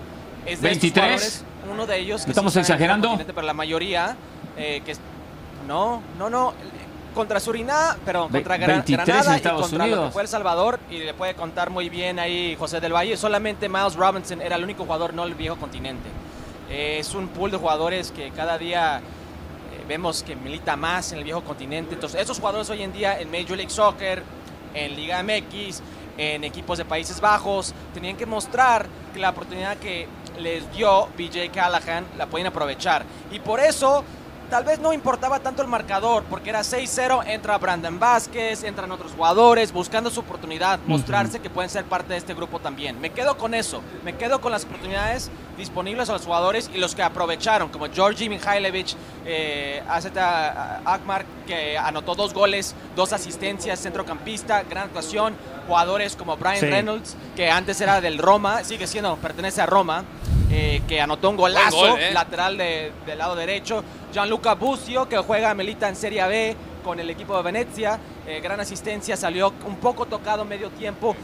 es de 23. uno de ellos. ¿Estamos exagerando? Pero la mayoría, eh, que no, no, no. Contra Surinam, pero contra Granada y contra lo que fue El Salvador, y le puede contar muy bien ahí José del Valle, solamente Miles Robinson era el único jugador, no el viejo continente. Eh, es un pool de jugadores que cada día eh, vemos que milita más en el viejo continente. Entonces, esos jugadores hoy en día en Major League Soccer, en Liga MX, en equipos de Países Bajos, tenían que mostrar que la oportunidad que les dio BJ Callahan la pueden aprovechar. Y por eso tal vez no importaba tanto el marcador, porque era 6-0, entra Brandon Vázquez, entran otros jugadores buscando su oportunidad, mostrarse que pueden ser parte de este grupo también. Me quedo con eso, me quedo con las oportunidades disponibles a los jugadores y los que aprovecharon, como Georgi Mihailovic, eh, Akmar, que anotó dos goles, dos asistencias, centrocampista, gran actuación, jugadores como Brian Reynolds, que antes era del Roma, sigue siendo, pertenece a Roma. Eh, que anotó un golazo eh. lateral del lado derecho. Gianluca Bucio, que juega Melita en Serie B con el equipo de Venecia. Eh, gran asistencia, salió un poco tocado medio tiempo.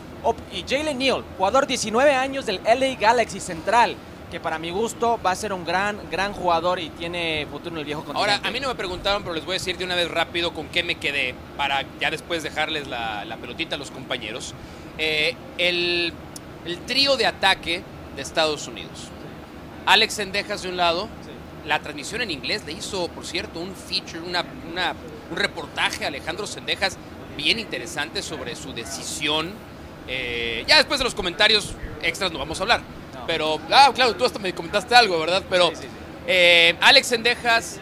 y Jalen Neal, jugador 19 años del LA Galaxy Central que para mi gusto va a ser un gran, gran jugador y tiene futuro en el viejo continente. Ahora, a mí no me preguntaron, pero les voy a decir de una vez rápido con qué me quedé para ya después dejarles la, pelotita a los compañeros. el, el trío de ataque de Estados Unidos. Alex Sendejas de un lado. La transmisión en inglés le hizo, por cierto, un feature, una, un reportaje a Alejandro Sendejas bien interesante sobre su decisión. Eh, ya después de los comentarios extras no vamos a hablar. Pero, ah, claro, tú hasta me comentaste algo, ¿verdad? Pero eh, Alex Sendejas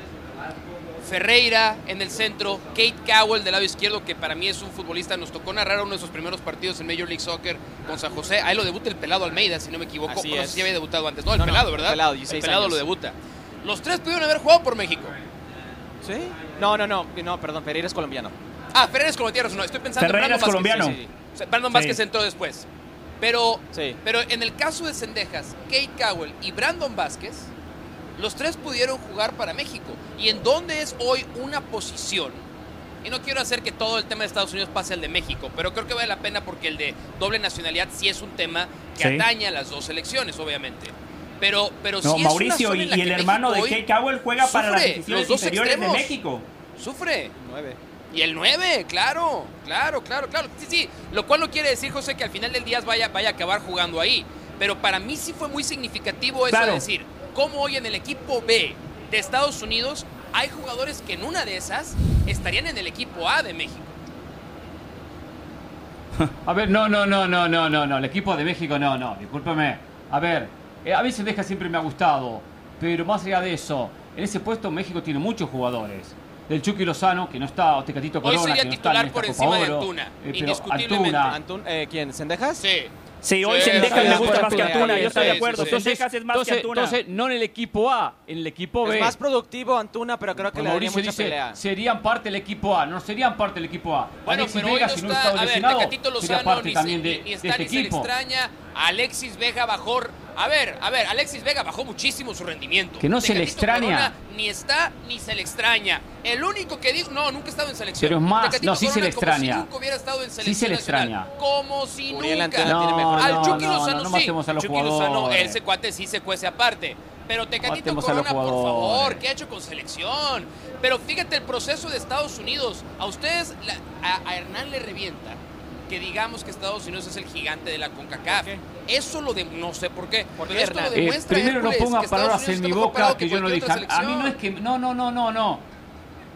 Ferreira en el centro, Kate Cowell del lado izquierdo, que para mí es un futbolista, nos tocó narrar uno de sus primeros partidos en Major League Soccer con San José. Ahí lo debuta el pelado Almeida, si no me equivoco. Así no sé si había debutado antes. No, el pelado, ¿verdad? El pelado, lo debuta. Los tres pudieron haber jugado por México. ¿Sí? No, no, no, no, perdón, Ferreira es colombiano. Ah, Ferreira es colombiano, no, estoy pensando Ferreira en Brandon es colombiano. Sí, Brandon Vázquez entró después. Pero, pero en el caso de Sendejas, Kate Cowell y Brandon Vázquez, los tres pudieron jugar para México. ¿Y en dónde es hoy una posición? Y no quiero hacer que todo el tema de Estados Unidos pase al de México, pero creo que vale la pena porque el de doble nacionalidad sí es un tema que atañe a las dos elecciones, obviamente. Pero, pero No, es Mauricio, una zona y, y el hermano de México Kate Cowell juega para las divisiones los dos inferiores extremos. de México. Sufre. 9. Y el 9, claro, claro, claro, claro. Sí, sí. Lo cual no quiere decir, José, que al final del día vaya, vaya a acabar jugando ahí. Pero para mí sí fue muy significativo eso Claro. de decir, cómo hoy en el equipo B de Estados Unidos hay jugadores que en una de esas estarían en el equipo A de México. A ver, no, no, no, no, no, no, no. El equipo de México, no, no, discúlpeme. A ver, eh, a mí Sendeja siempre me ha gustado, pero más allá de eso, en ese puesto México tiene muchos jugadores. El Chucky Lozano, que no está, o Tecatito Hoy Corona, sería que no está titular en esta por Copa encima de Oro, Antuna, eh, pero indiscutiblemente. Antuna, Antun, eh, ¿Quién? ¿Sendejas? Sí. Sí, hoy Sí, Sendejas me de gusta más que Antuna, yo estoy sí, de acuerdo. sí. Sendejas es más entonces, que Antuna. entonces, no en el equipo A, en el equipo B. Es más productivo Antuna, pero creo que Pues le daría Mauricio mucha dice, pelea. serían parte del equipo A, no serían parte del equipo A. Bueno, Alexis pero hoy Vega, no si no está, a ver, Tecatito sería Lozano parte ni, también de, ni- está este ni se le extraña. Alexis Vega bajó. A ver, a ver, Alexis Vega bajó muchísimo su rendimiento. Que no se le extraña. Corona ni está ni se le extraña. El único que dijo, no, nunca ha estado en selección. Pero es más, Tecatito no, sí se le Corona como si extraña. nunca hubiera estado en Sí selección se le nacional. extraña. Como si nunca. Tiene No, mejor- Al no, Chucky no, Lozano no sí. a los Chucky Lozano, jugadores. ese cuate sí se cuece aparte. Pero Tecatito Matemos a los Corona, por favor. ¿qué ha hecho con selección? Pero fíjate el proceso de Estados Unidos. A ustedes, la- a, a Hernán le revienta que digamos que Estados Unidos es el gigante de la CONCACAF. Eso lo de... No sé por qué. ¿Por pero qué, esto lo? Eh, demuestra primero no ponga palabras en mi boca que yo no dije. A mí no es que. No, no, no, no, no.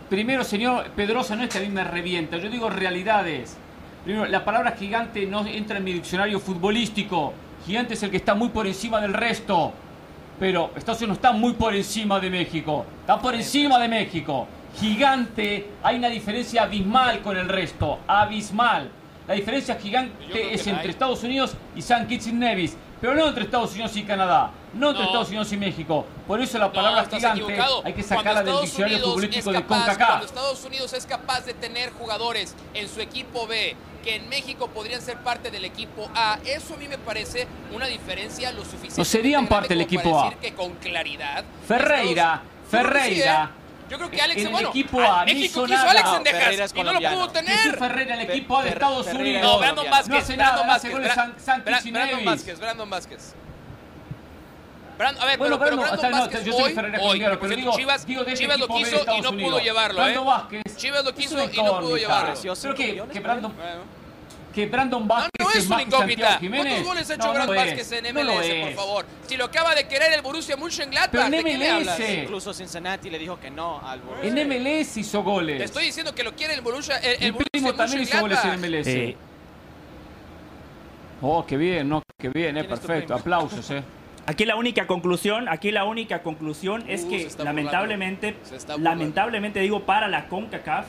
Primero, señor Pedrosa, no es que a mí me revienta. Yo digo realidades. Primero, la palabra gigante no entra en mi diccionario futbolístico. Gigante es el que está muy por encima del resto. Pero Estados Unidos está muy por encima de México. Está por encima de México. Gigante, hay una diferencia abismal con el resto. Abismal. La diferencia gigante es entre. Estados Unidos y San Kitts y Nevis. Pero no entre Estados Unidos y Canadá. No entre No. Estados Unidos y México. Por eso la No, palabra estás gigante equivocado. hay que sacarla del diccionario Unidos futbolístico de CONCACAF. Cuando Estados Unidos es capaz de tener jugadores en su equipo B que en México podrían ser parte del equipo A, eso a mí me parece una diferencia lo suficiente. No serían parte del equipo A. Decir que con claridad. Ferreira, Estados- Ferreira. Yo creo que Alex, En el bueno, equipo a- México quiso nada. a Alex es y no lo pudo tener. Jesús Ferreira, el equipo de Estados Ferreira Unidos. No, Brandon. Vázquez, No hace Brandon nada, Vázquez, goles Bra- San- San Bra- Kitts y Brandon. Vázquez, Brandon Vázquez. Brand- a ver, Bueno, pero, pero Brandon- Brandon no, Vázquez hoy, Ferreira hoy, por pero digo- Chivas, digo de este Chivas lo quiso y no pudo llevarlo, ¿eh? Brandon Vázquez Chivas lo quiso y no pudo llevarlo. Pero cinco que. Brandon. Que Brandon No, Vázquez no es más una incógnita. ¿Cuántos goles ha hecho No, no Brandon lo Vázquez en es, no MLS, por es. favor? Si lo acaba de querer el Borussia Mönchengladbach, ¿de qué hablas? Incluso Cincinnati le dijo que no al Borussia. En MLS hizo goles. Te estoy diciendo que lo quiere el Borussia, el, el Borussia primo también hizo goles en. MLS. Eh, Oh, qué bien, no, qué bien, eh, ¿Quién es perfecto. Aplausos, eh. Aquí la única conclusión, aquí la única conclusión es Uh, que lamentablemente, lamentablemente digo para la CONCACAF,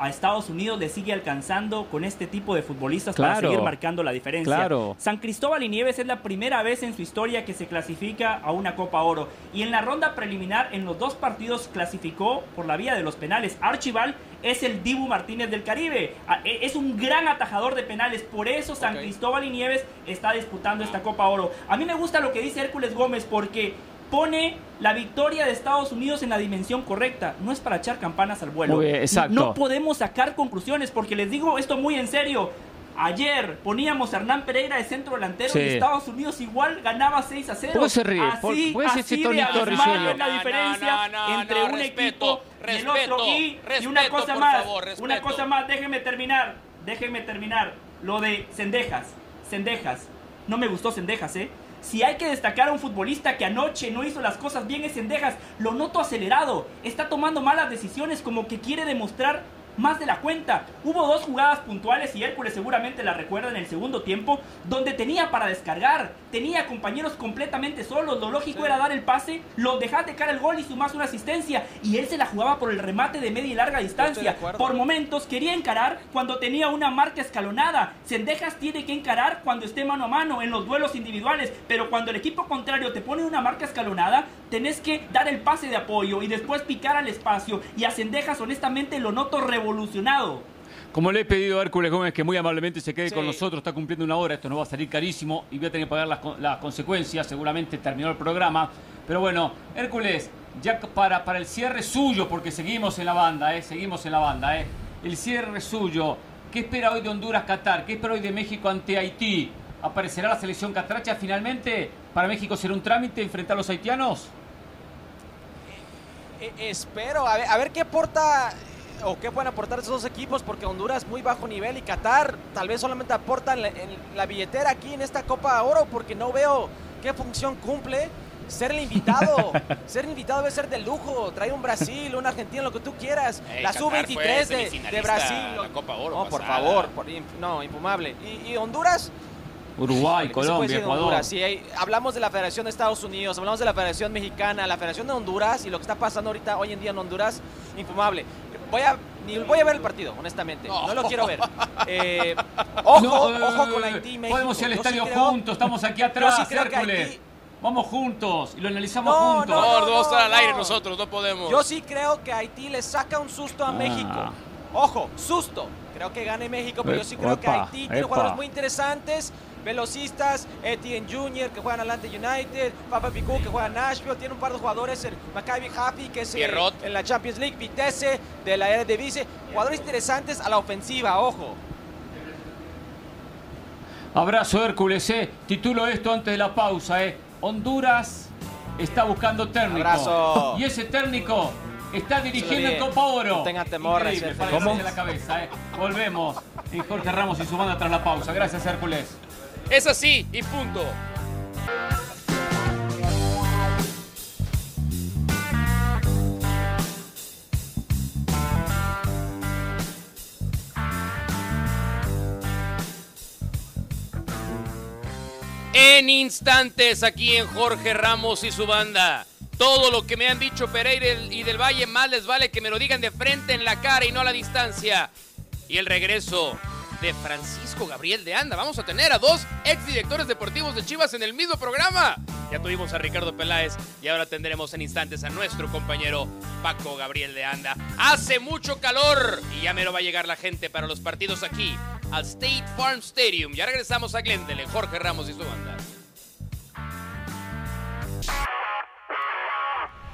a Estados Unidos le sigue alcanzando con este tipo de futbolistas para seguir marcando la diferencia. Claro. San Cristóbal y Nieves es la primera vez en su historia que se clasifica a una Copa Oro. Y en la ronda preliminar, en los dos partidos, clasificó por la vía de los penales. Archival es el Dibu Martínez del Caribe. Ah, e- Es un gran atajador de penales. Por eso San. Cristóbal y Nieves está disputando esta Copa Oro. A mí me gusta lo que dice Hércules Gómez porque pone la victoria de Estados Unidos en la dimensión correcta. No es para echar campanas al vuelo. Muy bien, exacto. No podemos sacar conclusiones porque les digo esto muy en serio. Ayer poníamos a Hernán Pereira de centro delantero Sí. y Estados Unidos igual ganaba 6 a 0. ¿Por qué se ríe? ¿Por- Así, ese así de abismal es la No, no, diferencia no, no, entre no, un respeto, equipo y el respeto, otro. Y, y una respeto, cosa más, favor, una respeto. cosa más, déjenme terminar, déjenme terminar. Lo de Cendejas, Cendejas. No me gustó Cendejas, ¿eh? Si hay que destacar a un futbolista que anoche no hizo las cosas bien es Cendejas, lo noto acelerado, está tomando malas decisiones como que quiere demostrar más de la cuenta. Hubo dos jugadas puntuales y Hércules seguramente la recuerda en el segundo tiempo, donde tenía para descargar, tenía compañeros completamente solos, lo lógico era dar el pase, lo dejaste caer el gol y sumás una asistencia, y él se la jugaba por el remate de media y larga distancia. Por momentos quería encarar cuando tenía una marca escalonada. Sendejas tiene que encarar cuando esté mano a mano en los duelos individuales, pero cuando el equipo contrario te pone una marca escalonada, tenés que dar el pase de apoyo y después picar al espacio. Y a Sendejas honestamente lo noto revolucionado. Como le he pedido a Hércules Gómez que muy amablemente se quede Sí. con nosotros, está cumpliendo una hora, esto nos va a salir carísimo y voy a tener que pagar las, con- las consecuencias, seguramente terminó el programa. Pero bueno, Hércules, ya para, para el cierre suyo, porque seguimos en la banda, ¿eh? seguimos en la banda, ¿eh? el cierre suyo, ¿qué espera hoy de Honduras-Qatar? ¿Qué espera hoy de México ante Haití? ¿Aparecerá la selección catracha finalmente? ¿Para México será un trámite enfrentar a los haitianos? Eh, espero, a ver, a ver qué aporta eh, o qué pueden aportar esos dos equipos, porque Honduras muy bajo nivel y Qatar tal vez solamente aportan la, en la billetera aquí en esta Copa Oro, porque no veo qué función cumple ser el invitado. ser el invitado debe ser de lujo. Trae un Brasil, un Argentina, lo que tú quieras. La Qatar fue sub-23 de, de Brasil. la Copa Oro No, por favor. por- no, infumable. ¿Y, y Honduras? Uruguay, ¿Qué se puede Colombia, Ecuador. Honduras? Sí, hay- hablamos de la Federación de Estados Unidos, hablamos de la Federación Mexicana, la Federación de Honduras y lo que está pasando ahorita, hoy en día en Honduras, infumable. Voy a, ni voy a ver el partido, honestamente. No, No. lo quiero ver. Eh, ojo, No, ojo con Haití y México. Podemos ir al sí estadio creo- juntos, estamos aquí atrás, sí creo que Hércules. Haití- Vamos juntos y lo analizamos No, juntos. No, no, no, estar al no. aire nosotros, no podemos. Yo sí creo que Haití le saca un susto a Ah. México. Ojo, susto. Creo que gane México, pero yo sí creo que Epa, Haití tiene jugadores muy interesantes. Velocistas, Etienne Jr., que juega en Atlanta United, Papa Picou, que juega en Nashville, tiene un par de jugadores en Maccabi Happy, que es eh, Pierrot. en la Champions League, Vitesse, de la Eredivisie. Jugadores interesantes a la ofensiva, ojo. Abrazo Hércules, eh. Titulo esto antes de la pausa, eh. Honduras está buscando técnico. Abrazo. Y ese técnico está dirigiendo en Copa Oro. No tenga temor, Increíble, para agarrarse la cabeza, eh. Volvemos. Y Jorge Ramos y su banda tras la pausa. Gracias, Hércules. Es así y punto. En instantes aquí en Jorge Ramos y su banda. Todo lo que me han dicho Pereira y del Valle más les vale que me lo digan de frente en la cara y no a la distancia. Y el regreso de Francisco Gabriel de Anda. Vamos a tener a dos exdirectores deportivos de Chivas en el mismo programa. Ya tuvimos a Ricardo Peláez y ahora tendremos en instantes a nuestro compañero Paco Gabriel de Anda. Hace mucho calor y ya mero va a llegar la gente para los partidos aquí al State Farm Stadium. Ya regresamos a Glendale, Jorge Ramos y su banda.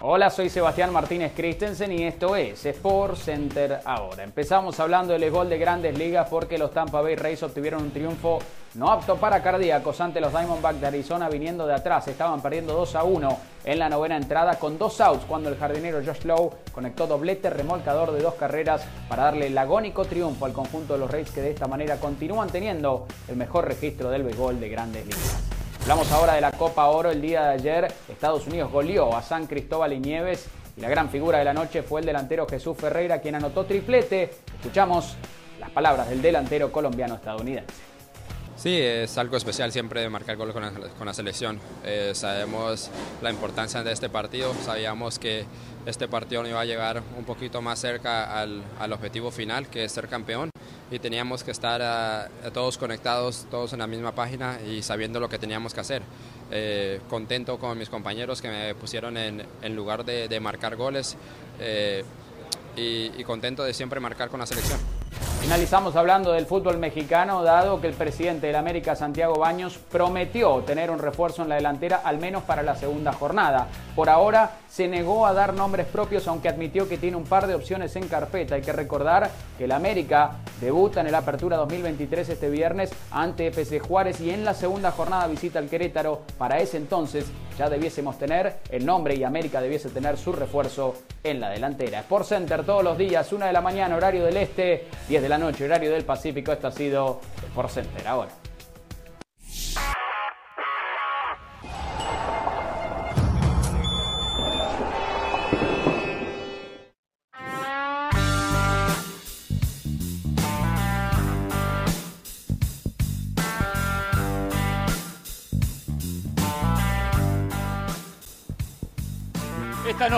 Hola, soy Sebastián Martínez Christensen y esto es Sport Center ahora. Empezamos hablando del gol de grandes ligas porque los Tampa Bay Rays obtuvieron un triunfo no apto para cardíacos ante los Diamondbacks de Arizona viniendo de atrás. Estaban perdiendo 2 a 1 en la novena entrada con dos outs cuando el jardinero Josh Lowe conectó doblete remolcador de dos carreras para darle el agónico triunfo al conjunto de los Rays que de esta manera continúan teniendo el mejor registro del béisbol de grandes ligas. Hablamos ahora de la Copa Oro. El día de ayer Estados Unidos goleó a San Cristóbal y Nieves y la gran figura de la noche fue el delantero Jesús Ferreira quien anotó triplete. Escuchamos las palabras del delantero colombiano estadounidense. Sí, es algo especial siempre marcar gol con la, con la selección. Eh, sabemos la importancia de este partido, sabíamos que este partido nos iba a llegar un poquito más cerca al, al objetivo final, que es ser campeón, y teníamos que estar ah, todos conectados, todos en la misma página y sabiendo lo que teníamos que hacer. Eh, contento con mis compañeros que me pusieron en, en lugar de, de marcar goles eh, y, y contento de siempre marcar con la selección. Finalizamos hablando del fútbol mexicano, dado que el presidente del América, Santiago Baños, prometió tener un refuerzo en la delantera al menos para la segunda jornada. Por ahora se negó a dar nombres propios, aunque admitió que tiene un par de opciones en carpeta. Hay que recordar que el América debuta en el Apertura 2023 este viernes ante FC Juárez y en la segunda jornada visita al Querétaro. Para ese entonces ya debiésemos tener el nombre y América debiese tener su refuerzo en la delantera. Sport Center todos los días, 1 de la mañana, horario del este, 10 de la noche, horario del Pacífico. Esto ha sido Sport Center ahora.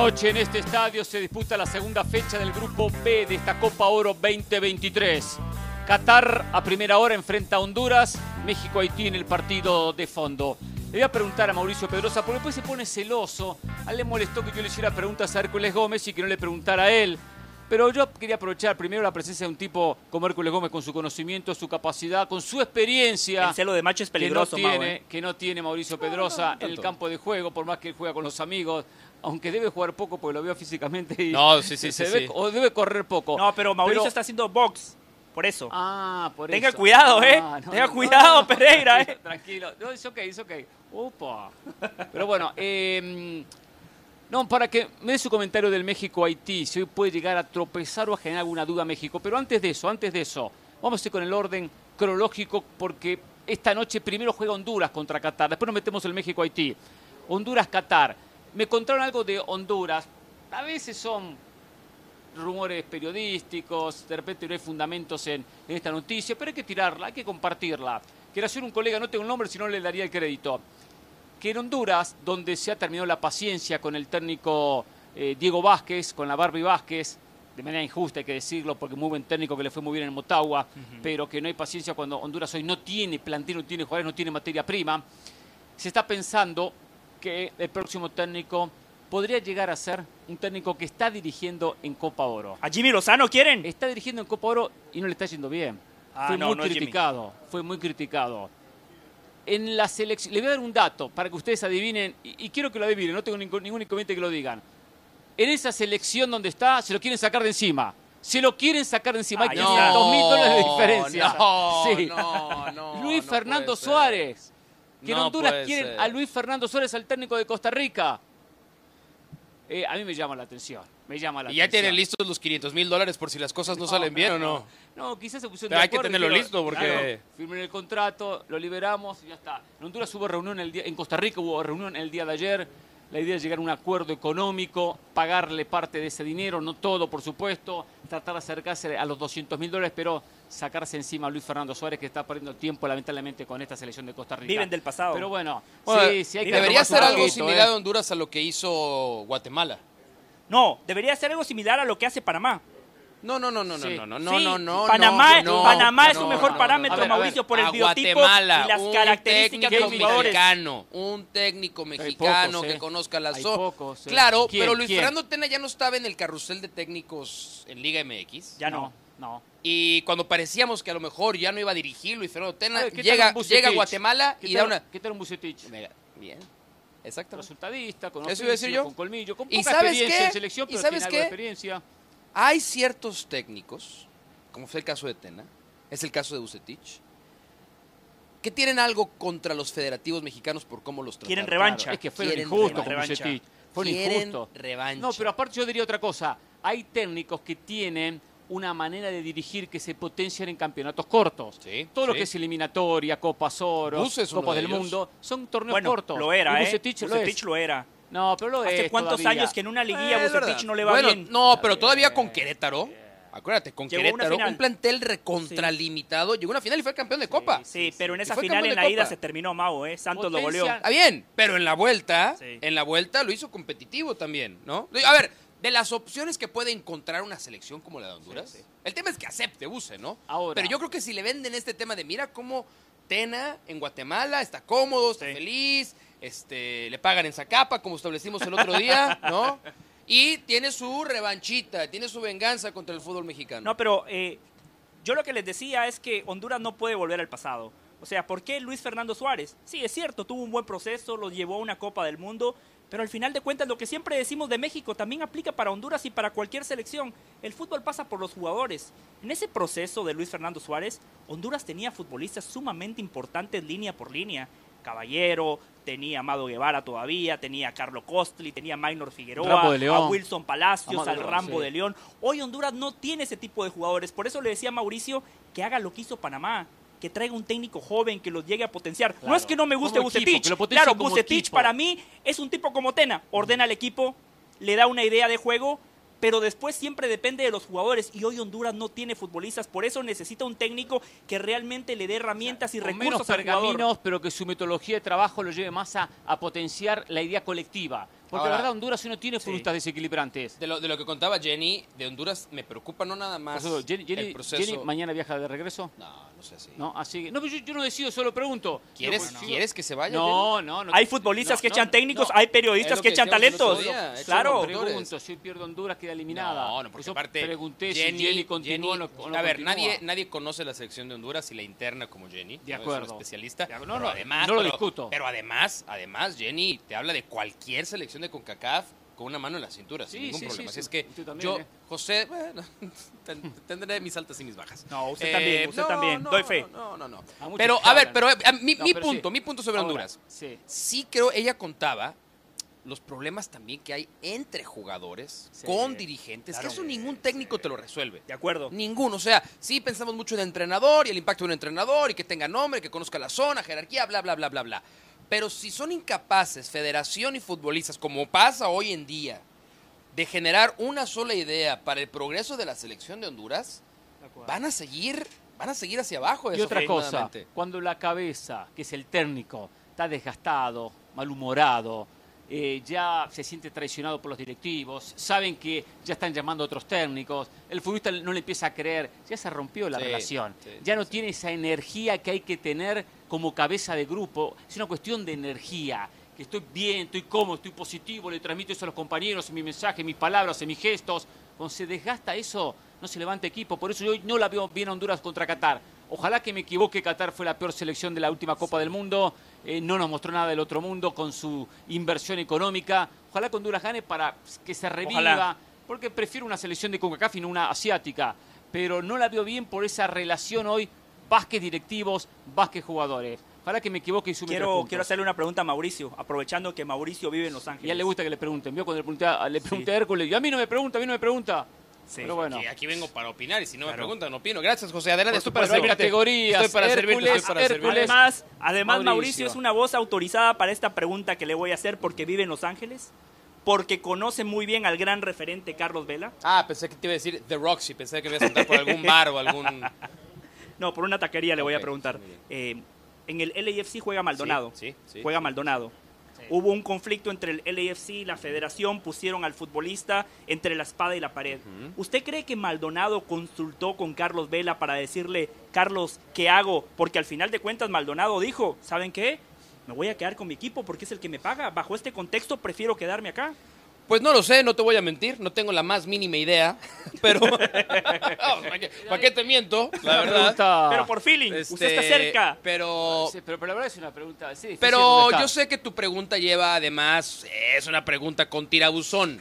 Noche en este estadio se disputa la segunda fecha del Grupo B de esta Copa Oro 2023. Qatar a primera hora enfrenta a Honduras, México-Haití en el partido de fondo. Le voy a preguntar a Mauricio Pedrosa, porque después se pone celoso. A él le molestó que yo le hiciera preguntas a Hércules Gómez y que no le preguntara a él. Pero yo quería aprovechar primero la presencia de un tipo como Hércules Gómez con su conocimiento, su capacidad, con su experiencia El celo de macho es peligroso, que no Mau, tiene, ¿eh? que no tiene Mauricio Pedrosa en el campo de juego, por más que él juega con los amigos, aunque debe jugar poco porque lo veo físicamente y No, sí, sí, se sí, o debe correr poco. No, pero Mauricio está haciendo box Por eso. Ah, por Tenga eso. cuidado, ¿eh? Ah, no, Tenga no, cuidado, no, Pereira, ¿eh? Tranquilo, no, es ok, es ok. Opa. Pero bueno, eh, no, para que me dé su comentario del México-Haití, si hoy puede llegar a tropezar o a generar alguna duda México. Pero antes de eso, antes de eso, vamos a ir con el orden cronológico porque esta noche primero juega Honduras contra Qatar, después nos metemos el México-Haití. Honduras-Qatar. Me contaron algo de Honduras. A veces son rumores periodísticos, de repente no hay fundamentos en, en esta noticia, pero hay que tirarla, hay que compartirla. Quiero hacer un colega, no tengo el nombre, si no le daría el crédito. Que en Honduras, donde se ha terminado la paciencia con el técnico eh, Diego Vázquez, con la Barbie Vázquez, de manera injusta hay que decirlo, porque muy buen técnico que le fue muy bien en Motagua, pero que no hay paciencia cuando Honduras hoy no tiene plantel, no tiene jugadores, no tiene materia prima. Se está pensando que el próximo técnico podría llegar a ser un técnico que está dirigiendo en Copa Oro. ¿A Jimmy Lozano quieren? Está dirigiendo en Copa Oro y no le está yendo bien. Ah, fue no, muy no criticado, fue muy criticado. En la selección, le voy a dar un dato para que ustedes adivinen, y, y quiero que lo adivinen, no tengo ningún, ningún inconveniente que lo digan. En esa selección donde está, se lo quieren sacar de encima. Se lo quieren sacar de encima. Hay Ahí está. 500 mil dólares de diferencia. No, Sí. no, no, Luis Fernando. Suárez. Que en No Honduras quieren ser. a Luis Fernando Suárez, al técnico de Costa Rica. Eh, a mí me llama la atención. Me llama la Y ya atención. tienen listos los 500 mil dólares por si las cosas no, salen bien o no. No, quizás se pusieron Pero de hay que acuerdo tenerlo listo porque- claro, firmen el contrato, lo liberamos y ya está. En Honduras hubo reunión el día, en Costa Rica hubo reunión el día de ayer. La idea es llegar a un acuerdo económico, pagarle parte de ese dinero, no todo, por supuesto, tratar de acercarse a los 200 mil dólares, pero sacarse encima a Luis Fernando Suárez, que está perdiendo tiempo lamentablemente con esta selección de Costa Rica. Viven del pasado. Pero bueno, Bueno, sí, sí hay que debería ser algo poquito, similar ¿eh? a Honduras a lo que hizo Guatemala. No, debería ser algo similar a lo que hace Panamá. No, no, no, no, Sí. no, no, no, Sí, no, no. Panamá, no, Panamá es no, un mejor no, parámetro, ver, Mauricio, por el a biotipo Guatemala, y las un características de los jugadores. mexicano, un técnico mexicano pocos, que ¿eh? conozca la Hay zona. pocos, ¿eh? Claro, ¿Quién? pero Luis ¿Quién? Fernando Tena ya no estaba en el carrusel de técnicos en Liga MX. Ya no. No. Y cuando parecíamos que a lo mejor ya no iba a dirigir Luis Fernando Tena, ver, ¿qué tal llega, llega a Guatemala ¿Qué y tal- da una... ¿Qué tal un Bucetich? Bien, exacto. resultadista, con Eso iba a decir oficio, yo. con colmillo, con ¿Y poca sabes experiencia qué? en selección, ¿Y pero sabes tiene algo qué? de experiencia. Hay ciertos técnicos, como fue el caso de Tena, es el caso de Bucetich, que tienen algo contra los federativos mexicanos por cómo los trataron. Quieren revancha. Es que fueron Quieren injustos con revancha. Bucetich. Fueron Quieren injustos. revancha. No, pero aparte yo diría otra cosa. Hay técnicos que tienen una manera de dirigir que se potencian en campeonatos cortos. Sí, Todo lo que es eliminatoria, Copas Oro, Copas de del ellos. Mundo, son torneos Bueno, cortos. lo era, Y ¿eh? Lo era. No, pero lo ¿Hace es cuántos todavía. años que en una liguilla Eh, verdad. no le va Bueno, bien? No, pero todavía con Querétaro. Acuérdate, con Llegó Querétaro, un plantel recontralimitado. Llegó a una final y fue campeón de Copa. Sí, pero en esa final en de la ida se terminó Mau, ¿eh? Santos lo goleó. Está bien, pero en la vuelta, Sí. en la vuelta lo hizo competitivo también, ¿no? A ver, de las opciones que puede encontrar una selección como la de Honduras, el tema es que acepte Buse, ¿no? Ahora. Pero yo creo que si le venden este tema de mira cómo Tena en Guatemala está cómodo, está Sí. feliz, este, le pagan en Zacapa, como establecimos el otro día, ¿no? Y tiene su revanchita, tiene su venganza contra el fútbol mexicano. No, pero eh, yo lo que les decía es que Honduras no puede volver al pasado. O sea, ¿por qué Luis Fernando Suárez? Sí, es cierto, tuvo un buen proceso, lo llevó a una Copa del Mundo, pero al final de cuentas lo que siempre decimos de México también aplica para Honduras y para cualquier selección. El fútbol pasa por los jugadores. En ese proceso de Luis Fernando Suárez, Honduras tenía futbolistas sumamente importantes línea por línea. Caballero, tenía Amado Guevara todavía, tenía a Carlo Costli, tenía a Maynor Figueroa, a Wilson Palacios, Amado al Rambo sí. de León. Hoy Honduras no tiene ese tipo de jugadores. Por eso le decía a Mauricio que haga lo que hizo Panamá. Que traiga un técnico joven que los llegue a potenciar. No es que no me guste Bucetich. Claro, Bucetich equipo. para mí es un tipo como Tena. Ordena al equipo, le da una idea de juego, pero después siempre depende de los jugadores. Y hoy Honduras no tiene futbolistas. Por eso necesita un técnico que realmente le dé herramientas y recursos menos al jugador. pergaminos, pero que su metodología de trabajo lo lleve más a, a potenciar la idea colectiva. Porque Ahora- la verdad Honduras no tiene futbolistas desequilibrantes. De lo, de lo que contaba Jenny, de Honduras me preocupa no nada más eso, Jenny, Jenny- el proceso. Jenny mañana viaja de regreso. No, no sé así. No, así no, pero yo, yo no decido, solo pregunto. ¿Quieres, pues, ¿Quieres que se vaya? No, no, no. Hay futbolistas no, que no, echan técnicos, no. hay Es periodistas que que echan talentos. día, Claro. Pregunto, si hoy pierde Honduras queda eliminada. No, no, porque Eso aparte. pregunté Jenny, si Jenny continúa o Jenny- no- A ver, continúa. nadie, nadie conoce la selección de Honduras y la interna como Jenny. De ¿no? Es acuerdo. especialista. Acuerdo. No, además, no lo discuto. Pero además, además, Jenny te habla de cualquier selección de CONCACAF con una mano en la cintura, sin ningún sí, problema. sí, Así sí. es que también, yo, ¿eh? José, bueno, ten- tendré mis altas y mis bajas. Eh, No, usted también, usted también. no, Doy fe. No, no, no. A Pero, a ver, pero eh, mi, No, mi pero punto, sí. mi punto sobre Ahora, Honduras. Sí. Sí creo, ella contaba los problemas también que hay entre jugadores, Sí, con dirigentes, claro. que eso ningún técnico te lo resuelve. De acuerdo. Ninguno. O sea, sí pensamos mucho en el entrenador y el impacto de un entrenador y que tenga nombre, que conozca la zona, jerarquía, bla, bla, bla, bla, bla. Pero si son incapaces, federación y futbolistas, como pasa hoy en día, de generar una sola idea para el progreso de la selección de Honduras, van a seguir, van a seguir hacia abajo. Y otra cosa, cuando la cabeza, que es el técnico, está desgastado, malhumorado, eh, ya se siente traicionado por los directivos, saben que ya están llamando a otros técnicos, el futbolista no le empieza a creer, ya se rompió la Sí, relación, sí, ya no sí. tiene esa energía que hay que tener como cabeza de grupo, es una cuestión de energía, que estoy bien, estoy cómodo, estoy positivo, le transmito eso a los compañeros, en mi mensaje, en mis palabras, en mis gestos, cuando se desgasta eso, no se levanta equipo, por eso yo hoy no la veo bien a Honduras contra Qatar. Ojalá que me equivoque, Qatar fue la peor selección de la última Copa del Mundo, eh, no nos mostró nada del otro mundo con su inversión económica. Ojalá que Honduras gane para que se reviva, Ojalá. porque prefiero una selección de CONCACAF y no una asiática, pero no la veo bien por esa relación hoy, básquet directivos, básquet jugadores. Ojalá que me equivoque y sume Quiero, quiero hacerle una pregunta a Mauricio, aprovechando que Mauricio vive en Los Y Ángeles. a él le gusta que le pregunten. Vio cuando le pregunté a, le pregunté Sí. a Hércules, y a mí no me pregunta, a mí no me pregunta. Sí. Pero bueno. Aquí, aquí vengo para opinar y si no me preguntan, opino. Gracias, José. Adelante, estoy para servirte. categorías, Estoy para servirte, Hércules, estoy para servirte. Hércules. Además, además Mauricio. Mauricio. es una voz autorizada para esta pregunta que le voy a hacer porque vive en Los Ángeles, porque conoce muy bien al gran referente Carlos Vela. Ah, pensé que te iba a decir The Roxy. Pensé que me ibas a sentar por algún bar o algún... No, por una taquería le voy a preguntar. Eh, en el LAFC juega Maldonado. Sí, sí, sí. juega Maldonado. Hubo un conflicto entre el LAFC y la federación, pusieron al futbolista entre la espada y la pared. ¿Usted cree que Maldonado consultó con Carlos Vela para decirle, Carlos, ¿qué hago? Porque al final de cuentas Maldonado dijo, ¿saben qué? Me voy a quedar con mi equipo porque es el que me paga. Bajo este contexto prefiero quedarme acá. Pues no lo sé, no te voy a mentir, no tengo la más mínima idea, pero... ¿Para qué, te miento? La verdad. pregunta- Pero por feeling, usted está Este, cerca. Pero... Sí, pero, pero la verdad es una pregunta. sí, difícil Pero yo sé que tu pregunta lleva además, es una pregunta con tirabuzón,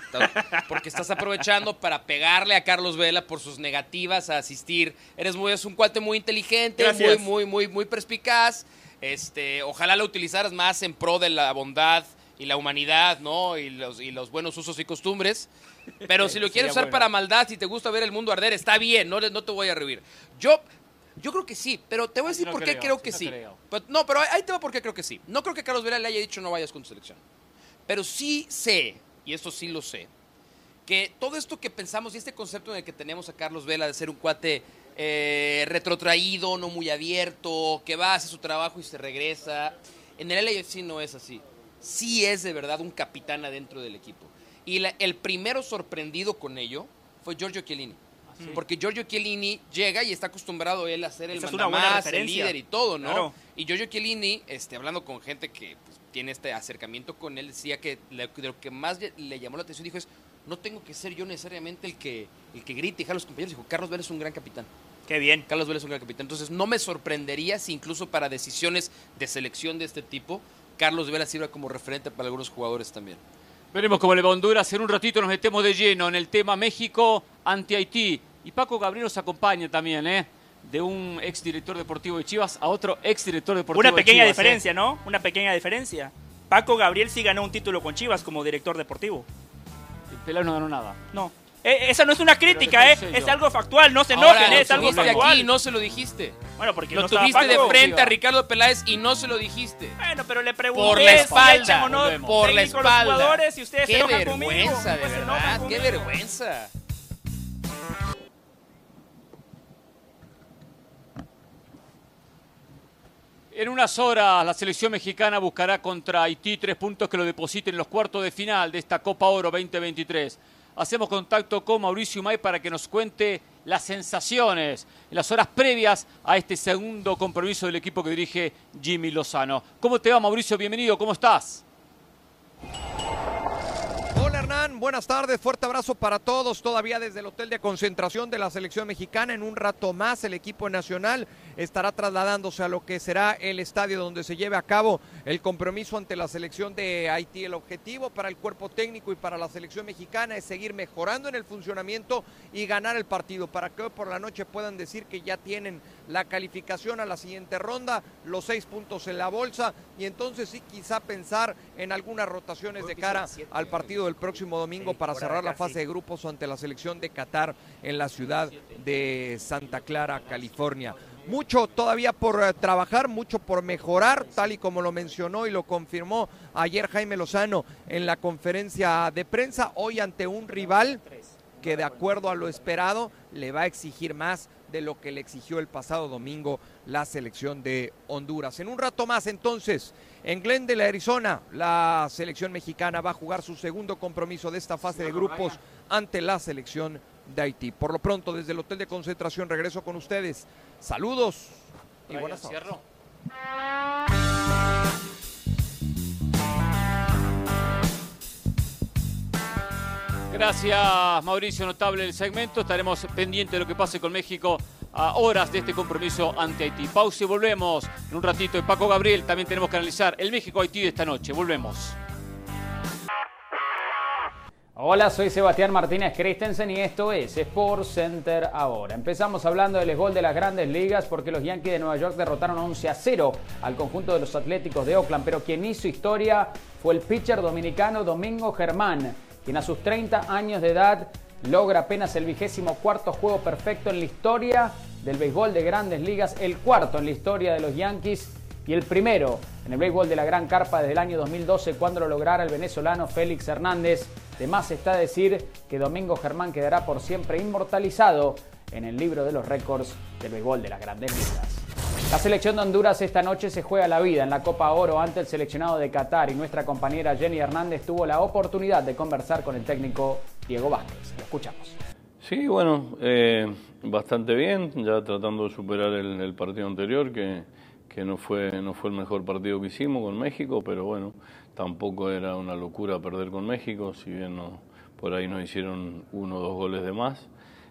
porque estás aprovechando para pegarle a Carlos Vela por sus negativas a asistir. Eres muy, es un cuate muy inteligente, muy, Gracias. muy, muy, muy perspicaz. Este, ojalá lo utilizaras más en pro de la bondad y la humanidad, ¿no? Y los, y los buenos usos y costumbres. Pero si lo quieres usar bueno. para maldad, si te gusta ver el mundo arder, está bien, no, no te voy a rehuir. Yo, yo creo que sí, pero te voy a decir lo por qué creo, creo sí que lo sí. creo. Pero- no, pero ahí te va por qué creo que sí. No creo que Carlos Vela le haya dicho no vayas con tu selección. Pero sí sé, y esto sí lo sé, que todo esto que pensamos y este concepto en el que tenemos a Carlos Vela de ser un cuate eh, retrotraído, no muy abierto, que va, hace su trabajo y se regresa, en el LAFC no es así. Sí es de verdad un capitán adentro del equipo. Y la- el primero sorprendido con ello fue Giorgio Chiellini. Porque Giorgio Chiellini llega y está acostumbrado él a ser el mandamás, el líder y todo, ¿no? Claro. Y Giorgio Chiellini, este, hablando con gente que pues, tiene este acercamiento con él, decía que le- de lo que más le- le llamó la atención dijo es, no tengo que ser yo necesariamente el que, el que grite y jale a los compañeros. Dijo, Carlos Vela es un gran capitán. Qué bien. Carlos Vela es un gran capitán. Entonces no me sorprendería si incluso para decisiones de selección de este tipo, Carlos Vela sirva como referente para algunos jugadores también. Veremos cómo le va a Honduras. En un ratito nos metemos de lleno en el tema México ante Haití. Y Paco Gabriel nos acompaña también, ¿eh? De un ex director deportivo de Chivas a otro ex director deportivo Una de pequeña Chivas, ¿eh? diferencia, ¿no? Una pequeña diferencia. Paco Gabriel sí ganó un título con Chivas como director deportivo. El Pelao no ganó nada. No. Eh, esa no es una crítica, ¿eh? Es algo factual, no se Ahora, enojen, lo es algo tuviste factual. aquí y no se lo dijiste. Bueno, porque Lo no estaba tuviste de Paco. frente a. Ricardo Peláez y no se lo dijiste. Bueno, pero le pregunté Por la si espalda, le echan o no volvemos. Por la técnico a espalda. los jugadores y ustedes se Qué enojan conmigo. vergüenza, de Pues se enojan verdad. Qué conmigo. vergüenza. En unas horas la selección mexicana buscará contra Haití tres puntos que lo depositen en los cuartos de final de esta Copa Oro 2023. Hacemos contacto con Mauricio May para que nos cuente las sensaciones en las horas previas a este segundo compromiso del equipo que dirige Jimmy Lozano. ¿Cómo te va Mauricio? Bienvenido, ¿cómo estás? Están? Buenas tardes, fuerte abrazo para todos. Todavía desde el hotel de concentración de la selección mexicana. En un rato más el equipo nacional estará trasladándose a lo que será el estadio donde se lleve a cabo el compromiso ante la selección de Haití. El objetivo para el cuerpo técnico y para la selección mexicana es seguir mejorando en el funcionamiento y ganar el partido para que hoy por la noche puedan decir que ya tienen la calificación a la siguiente ronda, los seis puntos en la bolsa y entonces sí quizá pensar en algunas rotaciones de cara al partido del próximo domingo para cerrar la fase de grupos ante la selección de Qatar en la ciudad de Santa Clara, California. Mucho todavía por eh, trabajar, mucho por mejorar, tal y como lo mencionó y lo confirmó ayer Jaime Lozano en la conferencia de prensa, hoy ante un rival que de acuerdo a lo esperado le va a exigir más de lo que le exigió el pasado domingo la selección de Honduras. En un rato más entonces, en Glendale, Arizona, la selección mexicana va a jugar su segundo compromiso de esta fase de grupos ante la selección de Haití. Por lo pronto, desde el hotel de concentración regreso con ustedes. Saludos y buenas tardes. Gracias Mauricio, notable el segmento. Estaremos pendientes de lo que pase con México a horas de este compromiso ante Haití. Pausa y volvemos en un ratito. Y Paco Gabriel también tenemos que analizar el México-Haití de esta noche. Volvemos. Hola, soy Sebastián Martínez Christensen y esto es Sports Center ahora. Empezamos hablando del gol de las grandes ligas porque los Yankees de Nueva York derrotaron 11 a 0 al conjunto de los Atléticos de Oakland, pero quien hizo historia fue el pitcher dominicano Domingo Germán, quien a sus 30 años de edad logra apenas el vigésimo cuarto juego perfecto en la historia del béisbol de grandes ligas, el cuarto en la historia de los Yankees y el primero en el béisbol de la Gran Carpa desde el año 2012 cuando lo lograra el venezolano Félix Hernández. De más está decir que Domingo Germán quedará por siempre inmortalizado en el libro de los récords del béisbol de las grandes ligas. La selección de Honduras esta noche se juega la vida en la Copa Oro ante el seleccionado de Qatar y nuestra compañera Jenny Hernández tuvo la oportunidad de conversar con el técnico Diego Vázquez. Lo escuchamos. Sí, bueno, eh, bastante bien, ya tratando de superar el, partido anterior, que, que, no, fue, no fue el mejor partido que hicimos con México, pero bueno, tampoco era una locura perder con México, si bien no, por ahí nos hicieron uno o dos goles de más.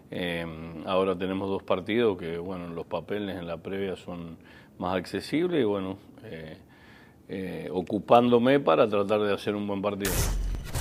Eh, ahora tenemos dos partidos que, bueno, los papeles en la previa son más accesibles y, bueno, eh, eh, ocupándome para tratar de hacer un buen partido.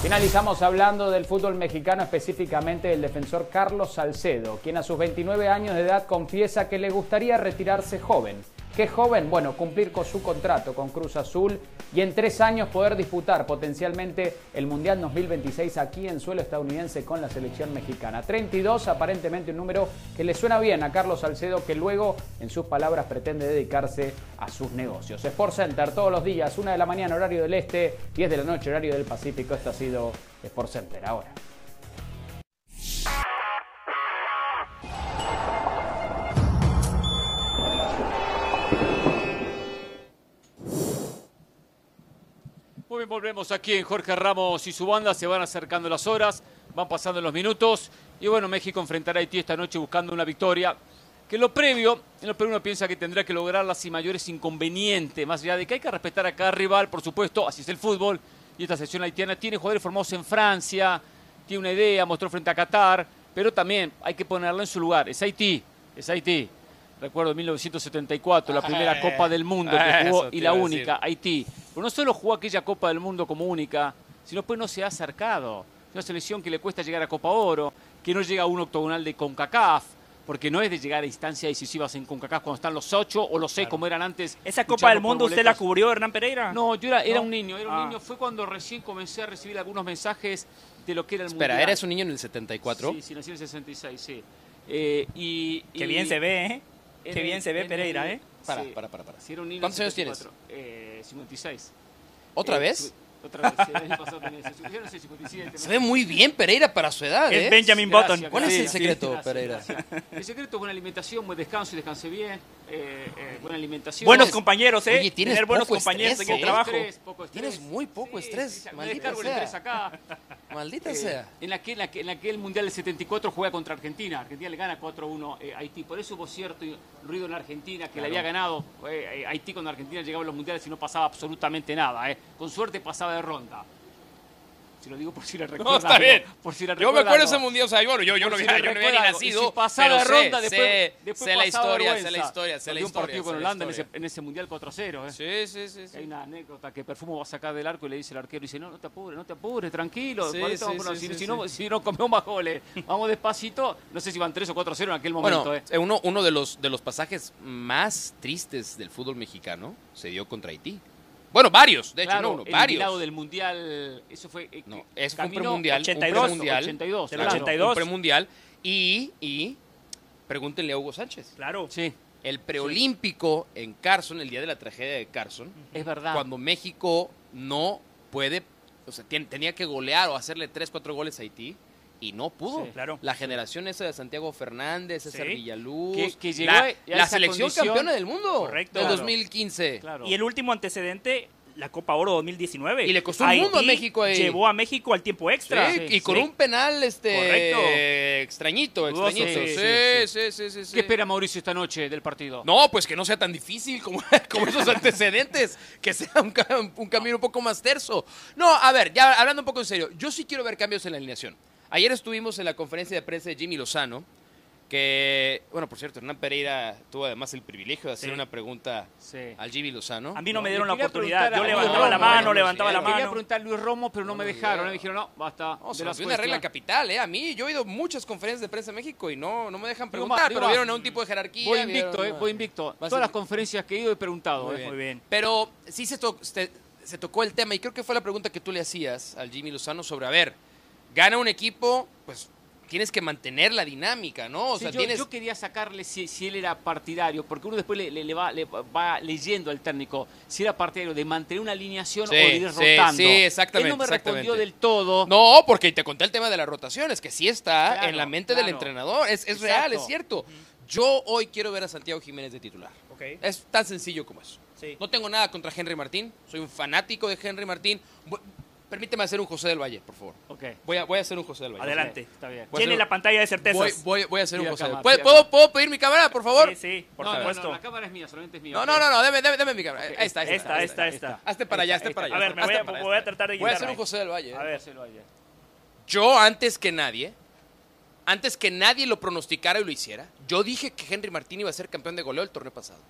Finalizamos hablando del fútbol mexicano, específicamente del defensor Carlos Salcedo, quien a sus 29 años de edad confiesa que le gustaría retirarse joven Qué joven, bueno, cumplir con su contrato con Cruz Azul y en tres años poder disputar potencialmente el Mundial 2026 aquí en suelo estadounidense con la selección mexicana. 32, aparentemente un número que le suena bien a Carlos Salcedo, que luego, en sus palabras, pretende dedicarse a sus negocios. Sport Center todos los días, una de la mañana, horario del este, 10 de la noche, horario del Pacífico. Esto ha sido Sport Center ahora. Bien, volvemos aquí en Jorge Ramos y su banda. Se van acercando las horas, van pasando los minutos. Y bueno, México enfrentará a Haití esta noche buscando una victoria. Que lo previo, en lo previo uno piensa que tendrá que lograrla sin mayores inconvenientes. Más allá de que hay que respetar a cada rival, por supuesto, así es el fútbol. Y esta sección haitiana tiene jugadores formados en Francia, tiene una idea, mostró frente a Qatar. Pero también hay que ponerla en su lugar. Es Haití, es Haití recuerdo 1974, la primera ah, Copa del Mundo que jugó y la única, Haití. Pero no solo jugó aquella Copa del Mundo como única, sino pues no se ha acercado. Una selección que le cuesta llegar a Copa Oro, que no llega a un octogonal de CONCACAF, porque no es de llegar a instancias decisivas en CONCACAF cuando están los ocho o los seis como eran antes. ¿Esa Copa del Mundo usted la cubrió, Hernán Pereira? No, yo era, un niño, era un ah. niño. Fue cuando recién comencé a recibir algunos mensajes de lo que era el Espera, ¿eres un niño en el 74? Sí, sí, nací en el 66, sí. Eh, y, Qué bien se ve, ¿eh? Qué bien se ve Pereira, ¿eh? Para, para, para, para. ¿Cuántos años tienes? Eh, 56. ¿Otra eh, vez? Otra vez, el año pasado tenía yo no sé, 57. Se ve muy bien Pereira para su edad, ¿eh? Es Benjamin Button. ¿Cuál es el secreto, Pereira? El secreto es buena alimentación, buen descanso y descanse bien. Eh, eh, buena alimentación. Buenos compañeros, ¿eh? Oye, tienes Tener buenos compañeros en el trabajo. Tienes muy poco estrés. Sí, Maldita sea. Acá. Maldita eh, sea. En aquel, en aquel Mundial del 74 juega contra Argentina. Argentina le gana 4-1 eh, a Haití. Por eso hubo cierto ruido en Argentina que le había ganado eh, Haití cuando Argentina llegaba a los mundiales y no pasaba absolutamente nada. Con suerte pasaba de ronda. Si lo digo por si le No, recuerda. está algo, bien. Por si le Yo me recuerda acuerdo ese mundial, o sea, bueno, yo, yo no si yo no había recuerda nacido, si pasaba de sé, ronda, después, sé, después sé la pasaba historia, sé la historia, sé la Perdió un historia. partido con sé la Holanda en ese, historia. en ese mundial 4-0. ¿eh? Sí, sí, sí. sí. Hay una anécdota que Perfumo va a sacar del arco y le dice el arquero, y dice, no, no te apures, no te apures, tranquilo. Sí, sí, vamos si, no, si no comemos más goles, vamos despacito. No sé si van 3 o 4-0 en aquel momento. Bueno, ¿eh? eh, uno, uno de, los, de los pasajes más tristes del fútbol mexicano se dio contra Haití. Bueno, varios, de hecho, Claro, no uno, el varios. eliminado del mundial, eso fue... eh, No, eso fue un premundial. 82, un premundial. 82, Del claro, 82. Un premundial. Y, y pregúntenle a Hugo Sánchez. Claro. Sí, El preolímpico en Carson, el día de la tragedia de Carson, es verdad. cuando México no puede, o sea, tenía que golear o hacerle 3, 4 goles a Haití y no pudo. Sí, claro. La generación esa de Santiago Fernández, César Sí. Villaluz, Que- que llegó la, a- selección condición. campeona del mundo Correcto. del Claro. 2015. Claro. Y el último antecedente, la Copa Oro 2019. Y le costó un mundo a México ahí. Llevó a México al tiempo extra. Sí, y con Sí. un penal este Correcto. extrañito, extrañito. sí, Sí, sí, sí, sí, sí, sí. ¿Qué espera Mauricio esta noche del partido? No, pues que no sea tan difícil como, como esos antecedentes, que sea un camino un poco más terso. No, a ver, ya hablando un poco en serio, yo sí quiero ver cambios en la alineación. Ayer estuvimos en la conferencia de prensa de Jimmy Lozano, que, bueno, por cierto, Hernán Pereira tuvo además el privilegio de hacer Sí. una pregunta Sí. al Jimmy Lozano. A mí no me dieron la oportunidad. Yo levantaba la mano, levantaba la Le quería mano. preguntar a Luis Romo, pero no me dejaron. no. Me dijeron, no, basta. No, se las una regla capital, ¿eh? A mí, yo he ido a muchas conferencias de prensa en México y no, no me dejan preguntar, digo, pero vieron a un tipo de jerarquía. Voy invicto, vieron eh, voy invicto. Todas ser- las conferencias que he ido he preguntado. Muy eh. bien. Muy bien. Pero sí se, to- se- se tocó el tema y creo que fue la pregunta que tú le hacías al Jimmy Lozano sobre, a ver, gana un equipo, pues tienes que mantener la dinámica, ¿no? O Sí, sea, yo, tienes... yo quería sacarle si, si él era partidario, porque uno después le, le- le va, le va leyendo al técnico si era partidario de mantener una alineación Sí, o de ir sí, rotando. sí, exactamente, Él no me respondió del todo. No, porque te conté el tema de las rotaciones, que sí está Claro, en la mente del entrenador. Es, es real, es cierto. Yo hoy quiero ver a Santiago Jiménez de titular. Es tan sencillo como eso. Sí. No tengo nada contra Henry Martín. Soy un fanático de Henry Martín. Permíteme hacer un José del Valle, por favor. Ok, Voy a, voy a hacer un José del Valle. Adelante. está bien. Hacer- la pantalla de certezas. voy, voy a hacer un José del Valle. ¿Puedo. ¿Puedo pedir mi cámara, por favor? Sí, sí, por no, supuesto. no, la cámara es mía, solamente es mía. No, no, no, no, deme, deme, deme mi cámara. Ok, Ahí está, ahí Esta, esta, esta. Hazte para allá, hazte para allá. A ver, me voy a, voy a tratar de Voy a hacer un José del Valle. A ver. José del Valle. Yo, antes que nadie, antes que nadie lo pronosticara y lo hiciera, yo dije que Henry Martín iba a ser campeón de goleo el torneo pasado.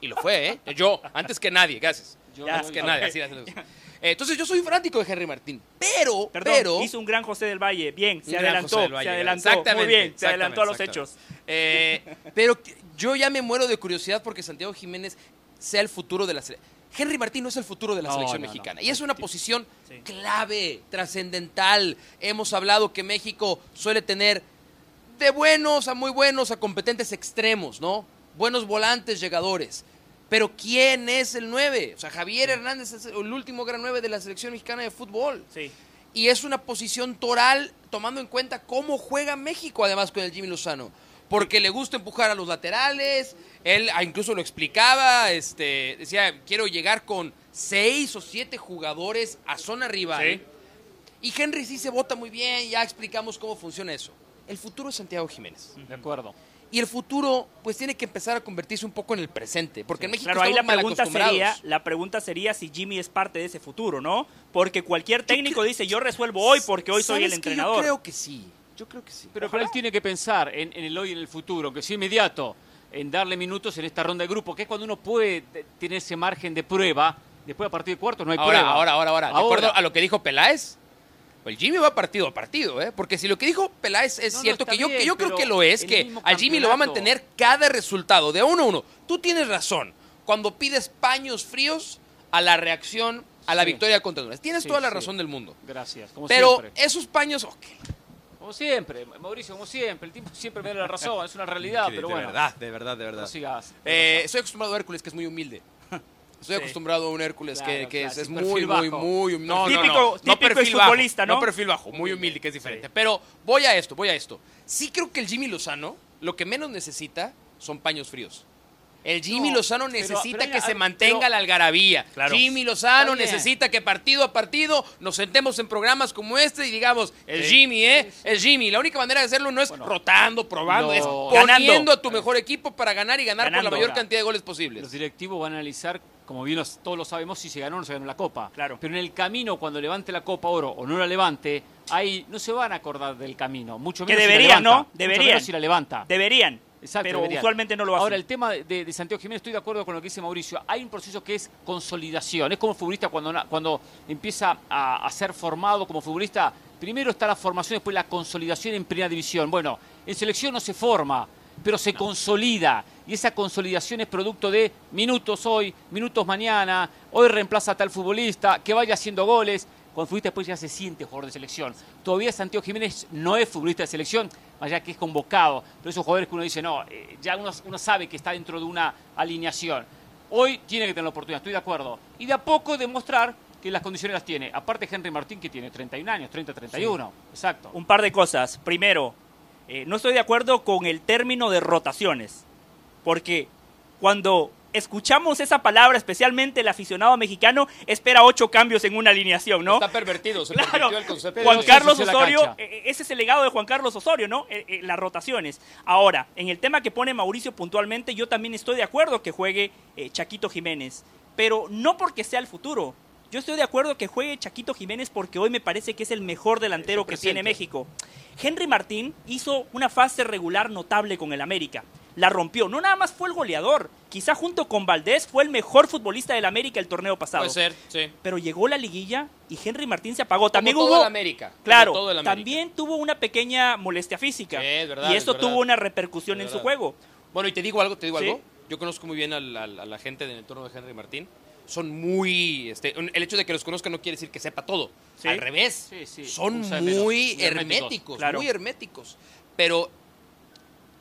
Y lo fue, ¿eh? Yo, antes que nadie, gracias. Yo- antes que nadie, así hacen los- Eh, Entonces yo soy fanático de Henry Martín. Pero, Perdón, pero... hizo un gran José del Valle. Bien, se adelantó. Valle, se adelantó. exactamente, Muy bien, se adelantó a los hechos. Eh, pero yo ya me muero de curiosidad porque Santiago Jiménez sea el futuro de la selección. Henry Martín no es el futuro de la No, selección no, no. mexicana. Y es una posición Sí. clave, trascendental. Hemos hablado que México suele tener de buenos a muy buenos a competentes extremos, ¿no? Buenos volantes llegadores. Pero ¿quién es el 9? O sea, Javier Hernández es el último gran 9 de la selección mexicana de fútbol. Sí. Y es una posición toral tomando en cuenta cómo juega México además con el Jimmy Lozano. Porque le gusta empujar a los laterales, él ah, incluso lo explicaba, este, decía, quiero llegar con seis o siete jugadores a zona rival. Y Henry sí se vota muy bien, ya explicamos cómo funciona eso. El futuro es Santiago Jiménez. De acuerdo. Y el futuro, pues tiene que empezar a convertirse un poco en el presente. Porque en México Claro, ahí la pregunta sería, la pregunta sería si Jimmy es parte de ese futuro, ¿no? Porque cualquier técnico dice, yo resuelvo hoy porque hoy soy el ¿Sabes que entrenador. Yo creo que sí. Yo creo que sí. Pero, pero él tiene que pensar en, en el hoy y en el futuro, que sea inmediato, en darle minutos en esta ronda de grupo, que es cuando uno puede te- tener ese margen de prueba. Después, a partir de cuartos, no hay ahora, prueba. ahora, ahora, ahora, De Ahora. acuerdo a lo que dijo Peláez, el Jimmy va partido a partido, ¿eh? Porque si lo que dijo Peláez es No, cierto, que yo, que yo creo que lo es, que al Jimmy lo va a mantener cada resultado, de uno a uno. Tú tienes razón. Cuando pides paños fríos a la reacción a la Sí. victoria contra Honduras. Tienes Sí, toda la sí. razón del mundo. Gracias, como Pero siempre. esos paños, ok, Como siempre, Mauricio, como siempre. El tipo siempre me da la razón, es una realidad, pero bueno. de verdad, de verdad, de verdad. No sigas. Eh, estoy acostumbrado a Hércules, que es muy humilde. Estoy Sí. acostumbrado a un Hércules que, Claro, que claro, es, muy, muy, muy hum- No, no, Típico- no, no típico perfil bajo, exfutbolista, ¿no? No perfil bajo, muy humilde, que es diferente. Pero voy a esto, voy a esto. Sí creo que el Jimmy Lozano lo que menos necesita son paños fríos. El Jimmy No, Lozano necesita pero que se pero- mantenga la algarabía. Claro. Jimmy Lozano necesita que partido a partido nos sentemos en programas como este y digamos, el Sí. Jimmy, ¿eh? El Jimmy. La única manera de hacerlo no es rotando, probando, No. es Ganando. poniendo a tu mejor equipo para ganar y ganar por Ganando. la mayor Ahora. cantidad de goles posibles. Los directivos van a analizar como bien los- todos lo sabemos, si se ganó o no se ganó la Copa. Claro. Pero en el camino, cuando levante la Copa Oro o no la levante, ahí no se van a acordar del camino. Mucho Que menos si la deberían, levanta, ¿no? mucho Deberían. menos si la levanta. Deberían. Exacto, pero deberían. usualmente no lo hacen. Ahora, el tema de, de Santiago Jiménez, estoy de acuerdo con lo que dice Mauricio. Hay un proceso que es consolidación. Es como futbolista cuando, cuando empieza a, a ser formado como futbolista. Primero está la formación, después la consolidación en primera división. Bueno, en selección no se forma, pero se consolida. Y esa consolidación es producto de minutos hoy, minutos mañana. Hoy reemplaza a tal futbolista, que vaya haciendo goles. Cuando futbolista después ya se siente jugador de selección. Todavía Santiago Jiménez no es futbolista de selección, más allá que es convocado. Pero esos jugadores que uno dice, no, eh, ya uno, uno sabe que está dentro de una alineación. Hoy tiene que tener la oportunidad, estoy de acuerdo. Y de a poco demostrar que las condiciones las tiene. Aparte Henry Martín, que tiene 31 años, 30, 31. Exacto. Un par de cosas. Primero, eh, no estoy de acuerdo con el término de rotaciones. Porque cuando escuchamos esa palabra, especialmente el aficionado mexicano, espera ocho cambios en una alineación, ¿no? Está pervertido, se Claro. pervirtió el concepto. Juan Carlos Osorio, cancha. eh, ese es el legado de Juan Carlos Osorio, ¿no? Eh, eh, las rotaciones. Ahora, en el tema que pone Mauricio puntualmente, yo también estoy de acuerdo que juegue eh, Chaquito Jiménez, pero no porque sea el futuro. Yo estoy de acuerdo que juegue Chaquito Jiménez porque hoy me parece que es el mejor delantero que tiene. México. Henry Martín hizo una fase regular notable con el América. La rompió. No nada más fue el goleador. Quizá junto con Valdés fue el mejor futbolista del América el torneo pasado. Puede ser, sí. Pero llegó la liguilla y Henry Martín se apagó. También Como hubo todo el América. como Claro, todo el América. también tuvo una pequeña molestia física. Sí, es verdad, y es esto verdad. tuvo una repercusión Es en su juego. Bueno, y te digo algo, te digo Sí. algo. Yo conozco muy bien a la gente del entorno de Henry Martín. Son muy... Este, el hecho de que los conozca no quiere decir que sepa todo. Sí. Al revés. Sí, sí, Son muy herméticos, herméticos, claro. muy herméticos. Pero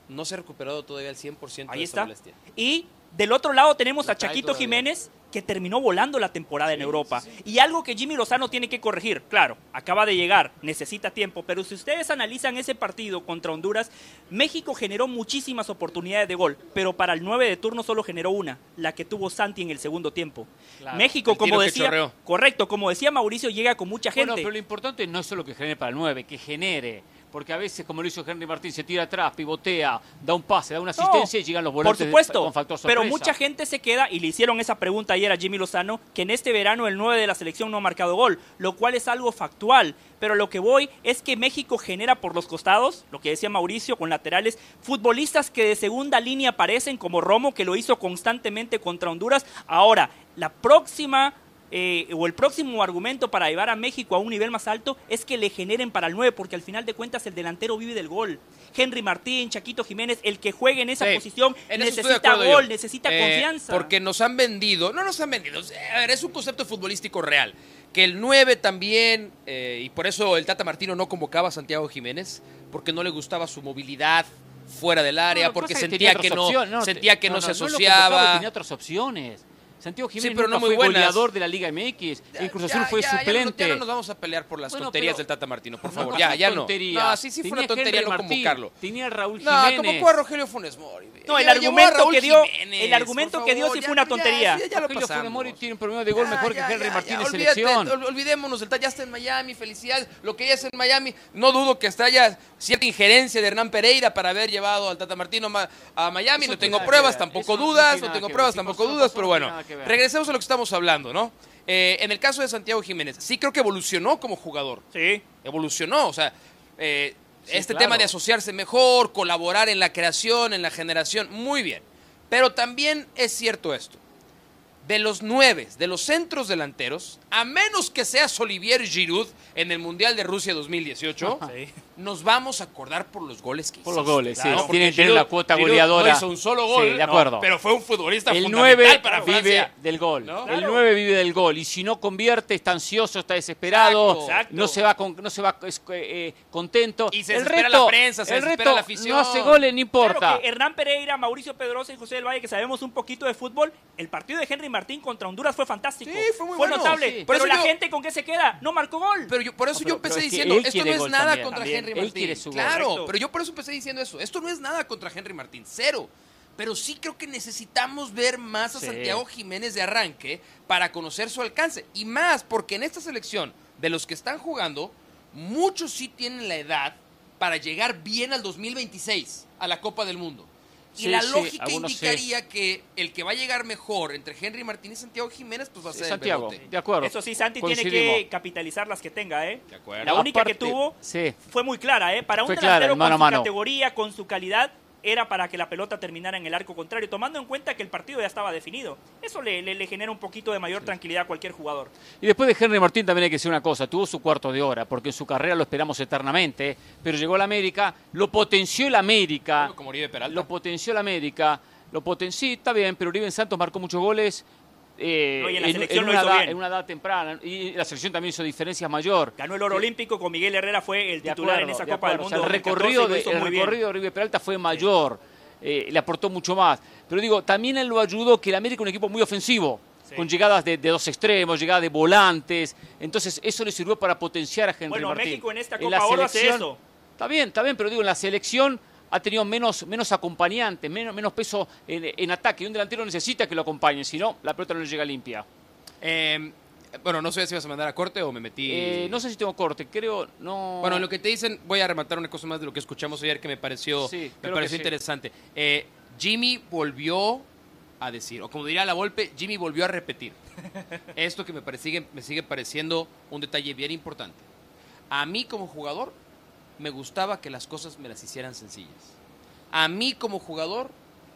no se ha recuperado todavía al 100% Ahí de esa está. molestia. Y del otro lado tenemos Lo a Chaquito todavía. Jiménez, que terminó volando la temporada en Europa. Y algo que Jimmy Lozano tiene que corregir. Claro, acaba de llegar, necesita tiempo. Pero si ustedes analizan ese partido contra Honduras, México generó muchísimas oportunidades de gol. Pero para el 9 de turno solo generó una, la que tuvo Santi en el segundo tiempo. Claro. México, como decía, correcto, como decía Mauricio, llega con mucha gente. Bueno, pero lo importante no es solo que genere para el 9, que genere. Porque a veces, como lo hizo Henry Martín, se tira atrás, pivotea, da un pase, da una No, asistencia y llegan los Por volantes de- supuesto, con factor sorpresa. pero mucha gente se queda y le hicieron esa pregunta ayer a Jimmy Lozano que en este verano el 9 de la selección no ha marcado gol, lo cual es algo factual. Pero lo que voy es que México genera por los costados, lo que decía Mauricio, con laterales, futbolistas que de segunda línea aparecen, como Romo, que lo hizo constantemente contra Honduras. Ahora, la próxima eh, o el próximo argumento para llevar a México a un nivel más alto es que le generen para el 9, porque al final de cuentas el delantero vive del gol. Henry Martín, Chaquito Jiménez, el que juegue en esa Sí, posición en necesita gol, yo. necesita Eh, confianza. Porque nos han vendido, no nos han vendido, a ver, es un concepto futbolístico real. Que el 9 también, eh, y por eso el Tata Martino no convocaba a Santiago Jiménez, porque no le gustaba su movilidad fuera del área, No, porque sentía que no, opciones, sentía que no, se asociaba. tenía otras opciones. Santiago Jiménez pero nunca no muy fue buenas. goleador de la Liga MX. En Cruz Azul Ya, fue ya, ya no- suplente. Ya no, nos vamos a pelear por las Bueno, tonterías pero- del Tata Martino, por No, favor. no ya, ya no. No, sí, sí fue una Tenía tontería Henry no Martín, convocarlo. Tenía a Raúl No, Jiménez. convocó a Rogelio Funes Mori. No, el argumento que dio- Jiménez, el argumento que dio sí fue una tontería. Ya, ya lo Rogelio Funes. Mori tiene un promedio de gol mejor que Henry Martín olvídate, selección. ol- olvidémonos, el- ya está en Miami, felicidades. Lo que ya está en Miami, no dudo que hasta haya cierta injerencia de Hernán Pereira para haber llevado al Tata Martino ma- a Miami. Eso No tengo pruebas, tampoco dudas, no tengo pruebas, tampoco dudas, pero no bueno, regresemos a lo que estamos hablando, ¿no? Eh, en el caso de Santiago Jiménez, sí creo que evolucionó como jugador. Sí. Evolucionó, o sea, eh, Sí, este claro. tema de asociarse mejor, colaborar en la creación, en la generación, muy bien. Pero también es cierto esto. De los nueve, de los centros delanteros, a menos que seas Olivier Giroud en el Mundial de Rusia 2018, Sí. nos vamos a acordar por los goles que Por los goles, sí. Claro, Tienen que tener Giroud- la cuota goleadora. No hizo un solo gol, Sí, de acuerdo. pero fue un futbolista El fundamental 9 para vive Francia. del gol. ¿No? El Claro. 9 vive del gol. Y si no convierte, está ansioso, está desesperado. Exacto. Exacto. No se va, con- no se va es- eh, contento. Y se el desespera resto, la prensa, se el desespera resto la afición. No hace goles, no importa. Claro que Hernán Pereira, Mauricio Pedrosa y José del Valle, que sabemos un poquito de fútbol, el partido de Henry Martín contra Honduras fue fantástico. Sí, fue muy bueno, notable. sí. Por Pero la yo- gente con qué se queda, no marcó gol. Pero yo, por eso No, yo empecé es diciendo, esto no es nada también, contra también. Henry Él Martín. quiere su gol. claro, Correcto. pero yo por eso empecé diciendo eso. Esto no es nada contra Henry Martín, cero. Pero sí creo que necesitamos ver más a Sí. Santiago Jiménez de arranque para conocer su alcance. Y más porque en esta selección, de los que están jugando, muchos sí tienen la edad para llegar bien al 2026, a la Copa del Mundo. Y Sí, la lógica sí. indicaría que el que va a llegar mejor entre Henry Martín y Santiago Jiménez, pues va a ser Santiago, de acuerdo. Eso sí, Santi tiene que capitalizar las que tenga, ¿eh? De acuerdo. La única Aparte, que tuvo sí. fue muy clara, ¿eh? Para un Fue clara, delantero el mano con su mano. categoría, con su calidad, era para que la pelota terminara en el arco contrario, tomando en cuenta que el partido ya estaba definido. Eso le, le- le genera un poquito de mayor tranquilidad a cualquier jugador. Y después de Henry Martín también hay que decir una cosa, tuvo su cuarto de hora, porque en su carrera lo esperamos eternamente, pero llegó a la América, lo potenció el América, Como Oribe Peralta. lo potenció el América, lo potenció, está bien, pero Uribe en Santos marcó muchos goles eh, No, y en la en, selección en lo una hizo edad, bien. en una edad temprana, y la selección también hizo diferencias mayor. Ganó el oro olímpico, con Miguel Herrera fue el titular acuerdo, en esa Copa del. Mundo. O sea, el 2014 recorrido, de, el recorrido de Oribe Peralta fue mayor, eh, le aportó mucho más. Pero digo, también él lo ayudó que el América es un equipo muy ofensivo, Sí. con llegadas de, de dos extremos, llegadas de volantes. Entonces, eso le sirvió para potenciar a Henry Bueno, Martín. México en esta la Copa Oro hace eso. Está bien, está bien, pero digo, en la selección ha tenido menos, menos acompañantes, menos, menos peso en, en ataque. Y un delantero necesita que lo acompañe, si no, la pelota no le llega limpia. Eh, bueno, no sé si vas a mandar a corte o me metí. Eh, no sé si tengo corte, creo, no... Bueno, lo que te dicen, voy a rematar una cosa más de lo que escuchamos ayer que me pareció, Sí, me pareció que sí. interesante. Eh, Jimmy volvió a decir, o como diría la Volpe, Jimmy volvió a repetir. Esto que me, parece- me sigue pareciendo un detalle bien importante. A mí como jugador me gustaba que las cosas me las hicieran sencillas. A mí como jugador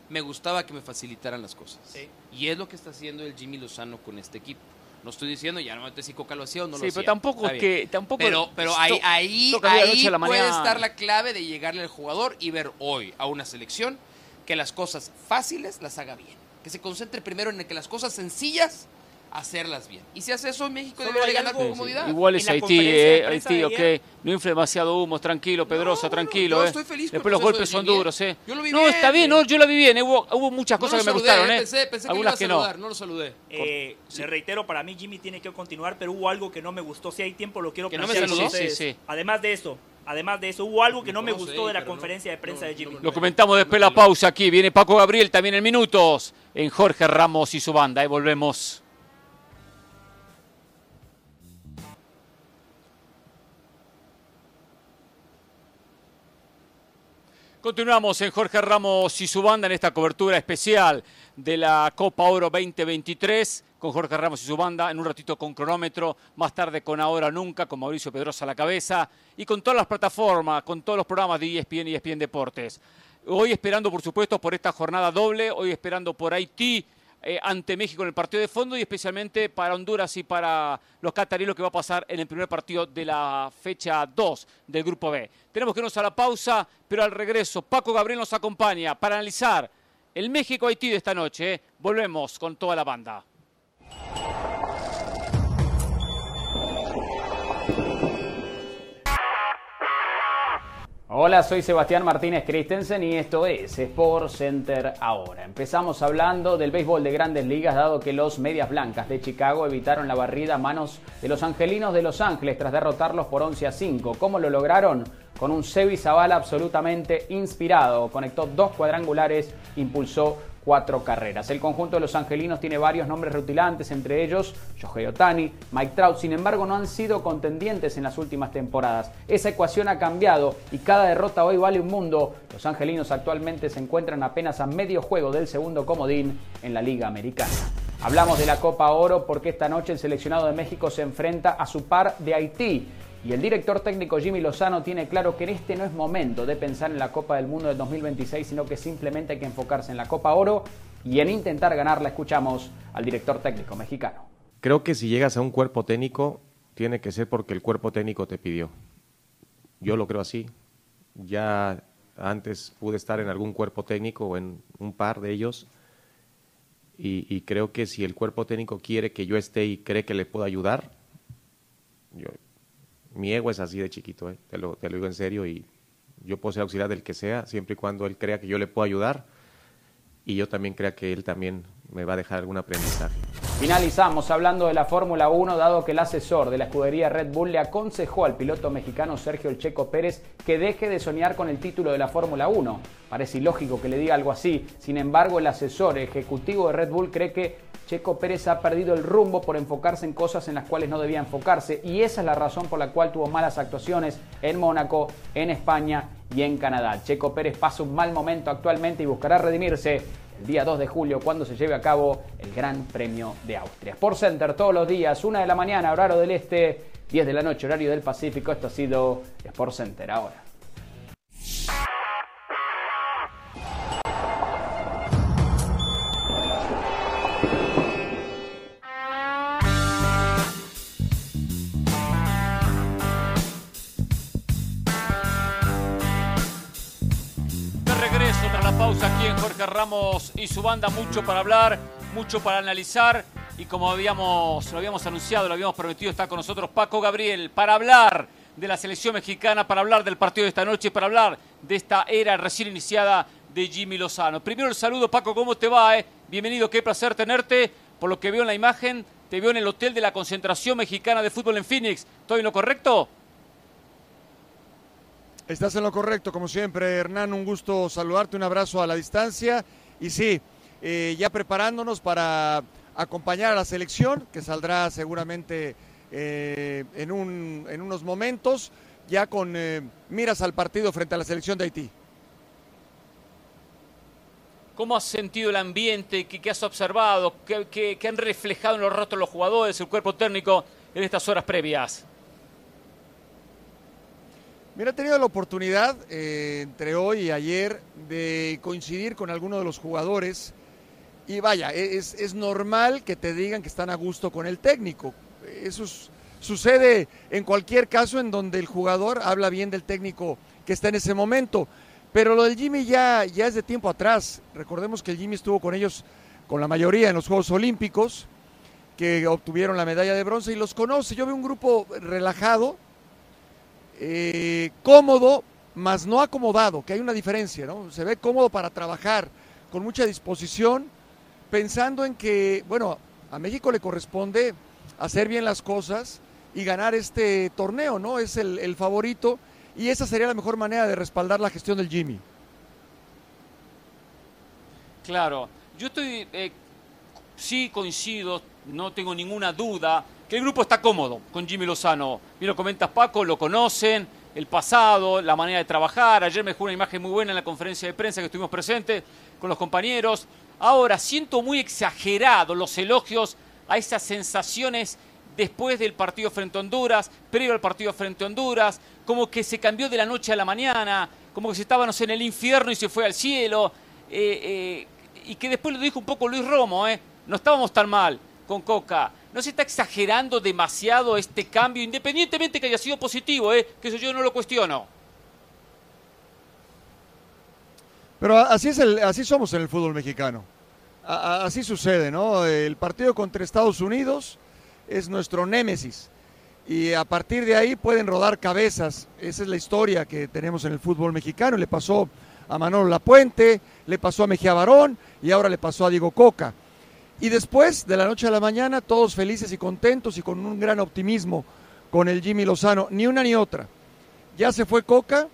me gustaba que me facilitaran las cosas. Sí. Y es lo que está haciendo el Jimmy Lozano con este equipo. No estoy diciendo, ya no si Coca lo hacía o no Sí, lo pero hacía. tampoco Está es bien. que... Tampoco Pero, pero ahí, ahí, ahí puede mañana. estar la clave de llegarle al jugador y ver hoy a una selección que las cosas fáciles las haga bien. Que se concentre primero en que las cosas sencillas, hacerlas bien. Y si hace eso, México Solo debería hay ganar algo- con Sí, sí. comodidad. Igual En es Haití, eh, Haití, ok. ayer- No infle demasiado humo, tranquilo, Pedrosa, bueno, tranquilo. yo eh. estoy feliz Después los golpes son Jimmy, duros, ¿eh? Yo lo vi no, bien, está bien, no, yo la vi bien. eh, Hubo, hubo muchas No cosas lo que me saludé, gustaron, ¿eh? Pensé, pensé que lo iba Algunas a que no. saludar, no lo saludé. Eh, le reitero, para mí Jimmy tiene que continuar, pero hubo algo que no me gustó. Si hay tiempo, lo quiero ¿Que no me saludó? Sí, sí. Además de eso, además de eso, hubo algo que no me gustó de la no- conferencia de prensa no- de Jimmy. no- Lo comentamos después de la pausa aquí. Viene Paco Gabriel también en minutos. En Jorge Ramos y su banda. Ahí volvemos. Continuamos en Jorge Ramos y su banda en esta cobertura especial de la Copa Oro 2023 con Jorge Ramos y su banda, en un ratito con cronómetro, más tarde con Ahora Nunca, con Mauricio Pedrosa a la cabeza y con todas las plataformas, con todos los programas de ESPN y ESPN Deportes. Hoy esperando, por supuesto, por esta jornada doble, hoy esperando por Haití eh, ante México en el partido de fondo y especialmente para Honduras y para los cataríes lo que va a pasar en el primer partido de la fecha 2 del Grupo B. Tenemos que irnos a la pausa, pero al regreso Paco Gabriel nos acompaña para analizar el México-Haití de esta noche. Volvemos con toda la banda. Hola, soy Sebastián Martínez Christensen y esto es Sport Center ahora. Empezamos hablando del béisbol de grandes ligas, dado que los Medias Blancas de Chicago evitaron la barrida a manos de los Angelinos de Los Ángeles tras derrotarlos por 11 a 5. ¿Cómo lo lograron? Con un Sebi Zavala absolutamente inspirado. Conectó dos cuadrangulares, impulsó cuatro carreras. El conjunto de los angelinos tiene varios nombres rutilantes, entre ellos Shohei Otani, Mike Trout, sin embargo no han sido contendientes en las últimas temporadas. Esa ecuación ha cambiado y cada derrota hoy vale un mundo. Los angelinos actualmente se encuentran apenas a medio juego del segundo comodín en la Liga Americana. Hablamos de la Copa Oro porque esta noche el seleccionado de México se enfrenta a su par de Haití. Y el director técnico Jimmy Lozano tiene claro que en este no es momento de pensar en la Copa del Mundo del 2026, sino que simplemente hay que enfocarse en la Copa Oro y en intentar ganarla. Escuchamos al director técnico mexicano. Creo que si llegas a un cuerpo técnico, tiene que ser porque el cuerpo técnico te pidió. Yo lo creo así. Ya antes pude estar en algún cuerpo técnico o en un par de ellos. Y, creo que si el cuerpo técnico quiere que yo esté y cree que le puedo ayudar, yo, mi ego es así de chiquito, ¿eh? te, lo, te lo digo en serio, y yo puedo ser auxiliar del que sea, siempre y cuando él crea que yo le puedo ayudar y yo también crea que él también me va a dejar algún aprendizaje. Finalizamos hablando de la Fórmula 1, dado que el asesor de la escudería Red Bull le aconsejó al piloto mexicano Sergio El Checo Pérez que deje de soñar con el título de la Fórmula 1. Parece ilógico que le diga algo así, sin embargo el asesor ejecutivo de Red Bull cree que Checo Pérez ha perdido el rumbo por enfocarse en cosas en las cuales no debía enfocarse y esa es la razón por la cual tuvo malas actuaciones en Mónaco, en España y en Canadá. Checo Pérez pasa un mal momento actualmente y buscará redimirse el día 2 de julio cuando se lleve a cabo el Gran Premio de Austria. Sport Center todos los días, 1 de la mañana, horario del Este, 10 de la noche, horario del Pacífico. Esto ha sido Sport Center ahora. Jorge Ramos y su banda, mucho para hablar, mucho para analizar y como habíamos, lo habíamos anunciado, lo habíamos prometido, está con nosotros Paco Gabriel para hablar de la selección mexicana, para hablar del partido de esta noche, para hablar de esta era recién iniciada de Jimmy Lozano. Primero el saludo, Paco, ¿cómo te va? eh? Bienvenido, qué placer tenerte. Por lo que veo en la imagen, te veo en el hotel de la concentración mexicana de fútbol en Phoenix. ¿Estoy en lo correcto? Estás en lo correcto, como siempre, Hernán. Un gusto saludarte, un abrazo a la distancia. Y sí, eh, ya preparándonos para acompañar a la selección, que saldrá seguramente eh, en, un- en unos momentos, ya con eh, miras al partido frente a la selección de Haití. ¿Cómo has sentido el ambiente? ¿Qué, has observado? ¿Qué, qué- qué han reflejado en los rostros los jugadores, el cuerpo técnico en estas horas previas? Mira, he tenido la oportunidad eh, entre hoy y ayer de coincidir con algunos de los jugadores y vaya, e-, es, es normal que te digan que están a gusto con el técnico. Eso es- sucede en cualquier caso en donde el jugador habla bien del técnico que está en ese momento. Pero lo del Jimmy ya, ya es de tiempo atrás. Recordemos que el Jimmy estuvo con ellos, con la mayoría en los Juegos Olímpicos, que obtuvieron la medalla de bronce y los conoce. Yo veo un grupo relajado, eh, cómodo, mas no acomodado, que hay una diferencia, ¿no? Se ve cómodo para trabajar, con mucha disposición, pensando en que, bueno, a México le corresponde hacer bien las cosas y ganar este torneo, ¿no? Es el, el favorito y esa sería la mejor manera de respaldar la gestión del Jimmy. Claro, yo estoy, eh, sí coincido, no tengo ninguna duda, que el grupo está cómodo con Jimmy Lozano. Bien lo comentas Paco, lo conocen, el pasado, la manera de trabajar. Ayer me dejó una imagen muy buena en la conferencia de prensa que estuvimos presentes con los compañeros. Ahora, siento muy exagerado los elogios a esas sensaciones después del partido frente a Honduras, previo al partido frente a Honduras, como que se cambió de la noche a la mañana, como que se estábamos en el infierno y se fue al cielo, eh, eh, y que después lo dijo un poco Luis Romo, eh, no estábamos tan mal con Coca. ¿No se está exagerando demasiado este cambio, independientemente que haya sido positivo, eh, que eso yo no lo cuestiono? Pero así, es el, así somos en el fútbol mexicano. Así sucede, ¿no? El partido contra Estados Unidos es nuestro némesis. Y a partir de ahí pueden rodar cabezas. Esa es la historia que tenemos en el fútbol mexicano. Le pasó a Manolo Lapuente, le pasó a Mejía Barón y ahora le pasó a Diego Coca. Y después, de la noche a la mañana, todos felices y contentos y con un gran optimismo con el Jimmy Lozano. Ni una ni otra. Ya se fue Coca,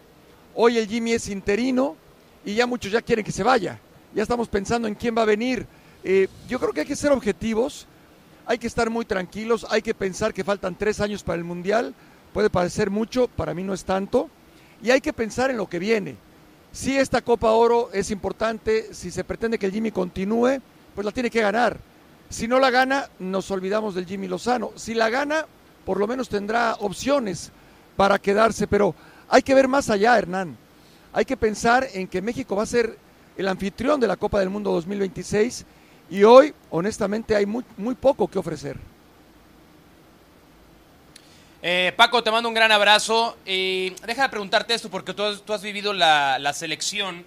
hoy el Jimmy es interino y ya muchos ya quieren que se vaya. Ya estamos pensando en quién va a venir. Eh, yo creo que hay que ser objetivos, hay que estar muy tranquilos, hay que pensar que faltan tres años para el Mundial. Puede parecer mucho, para mí no es tanto. Y hay que pensar en lo que viene. Si esta Copa Oro es importante, si se pretende que el Jimmy continúe, pues la tiene que ganar. Si no la gana, nos olvidamos del Jimmy Lozano. Si la gana, por lo menos tendrá opciones para quedarse, pero hay que ver más allá, Hernán. Hay que pensar en que México va a ser el anfitrión de la Copa del Mundo 2026 y hoy, honestamente, hay muy, muy poco que ofrecer. Eh, Paco, te mando un gran abrazo. Deja de preguntarte esto porque tú has, vivido la selección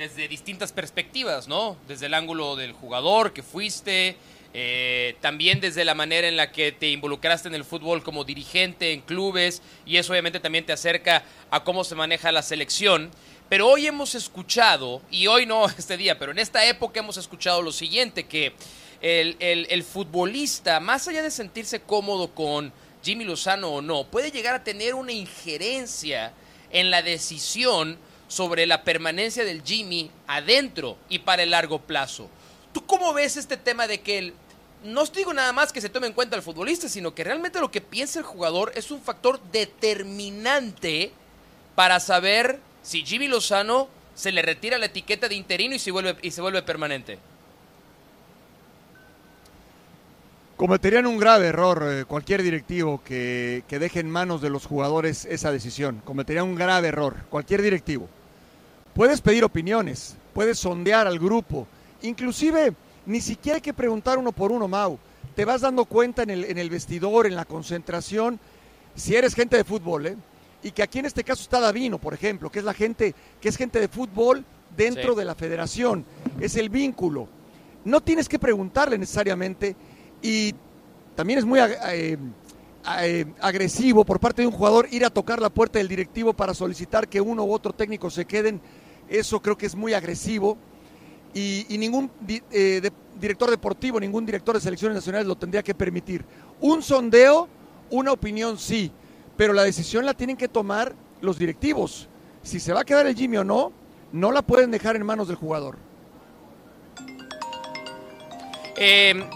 desde distintas perspectivas, ¿no? Desde el ángulo del jugador que fuiste, eh, también desde la manera en la que te involucraste en el fútbol como dirigente en clubes y eso obviamente también te acerca a cómo se maneja la selección. Pero hoy hemos escuchado, y hoy no este día, pero en esta época hemos escuchado lo siguiente, que el, el- el futbolista, más allá de sentirse cómodo con Jimmy Lozano o no, puede llegar a tener una injerencia en la decisión sobre la permanencia del Jimmy adentro y para el largo plazo. ¿Tú cómo ves este tema de que el, no os digo nada más que se tome en cuenta el futbolista, sino que realmente lo que piensa el jugador es un factor determinante para saber si Jimmy Lozano se le retira la etiqueta de interino y se vuelve, y se vuelve permanente? Cometerían un grave error eh, cualquier directivo que, que deje en manos de los jugadores esa decisión. Cometería un grave error, cualquier directivo. Puedes pedir opiniones, puedes sondear al grupo, inclusive ni siquiera hay que preguntar uno por uno, Mau. Te vas dando cuenta en el, en el vestidor, en la concentración, si eres gente de fútbol, ¿eh? y que aquí en este caso está Davino, por ejemplo, que es la gente, que es gente de fútbol dentro Sí. de la federación, es el vínculo. No tienes que preguntarle necesariamente y también es muy eh, eh, agresivo por parte de un jugador ir a tocar la puerta del directivo para solicitar que uno u otro técnico se queden. Eso creo que es muy agresivo y, ningún eh, director deportivo, ningún director de selecciones nacionales lo tendría que permitir. Un sondeo, una opinión sí, pero la decisión la tienen que tomar los directivos. Si se va a quedar el Jimmy o no, no la pueden dejar en manos del jugador. Eh,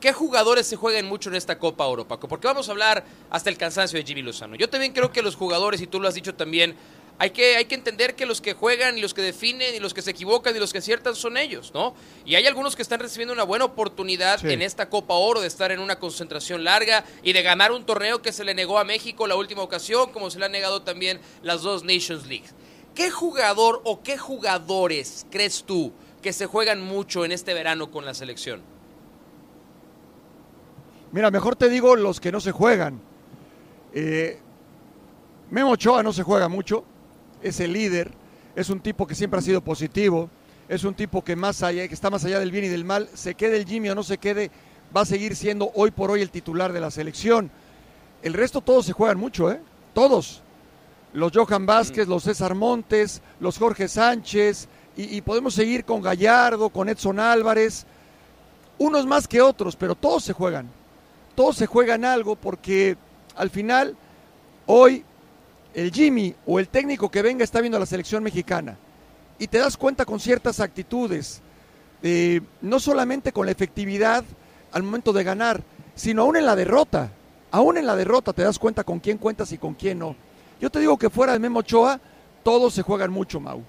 ¿Qué jugadores se juegan mucho en esta Copa Oro, Paco? Porque vamos a hablar hasta el cansancio de Jimmy Lozano. Yo también creo que los jugadores, y tú lo has dicho también, hay que, hay que entender que los que juegan y los que definen y los que se equivocan y los que aciertan son ellos, ¿no? Y hay algunos que están recibiendo una buena oportunidad Sí. en esta Copa Oro de estar en una concentración larga y de ganar un torneo que se le negó a México la última ocasión, como se le han negado también las dos Nations League. ¿Qué jugador o qué jugadores crees tú que se juegan mucho en este verano con la selección? Mira, mejor te digo los que no se juegan. Eh, Memo Ochoa no se juega mucho, es el líder, es un tipo que siempre ha sido positivo, es un tipo que más allá, que está más allá del bien y del mal, se quede el Jimmy o no se quede, va a seguir siendo hoy por hoy el titular de la selección. El resto todos se juegan mucho, ¿eh? Todos. Los Johan Vázquez, los César Montes, los Jorge Sánchez, y, y podemos seguir con Gallardo, con Edson Álvarez, unos más que otros, pero todos se juegan todos se juegan algo porque al final hoy el Jimmy o el técnico que venga está viendo a la selección mexicana y te das cuenta con ciertas actitudes, eh, no solamente con la efectividad al momento de ganar, sino aún en la derrota. Aún en la derrota te das cuenta con quién cuentas y con quién no. Yo te digo que fuera de Memo Ochoa, todos se juegan mucho, Mau.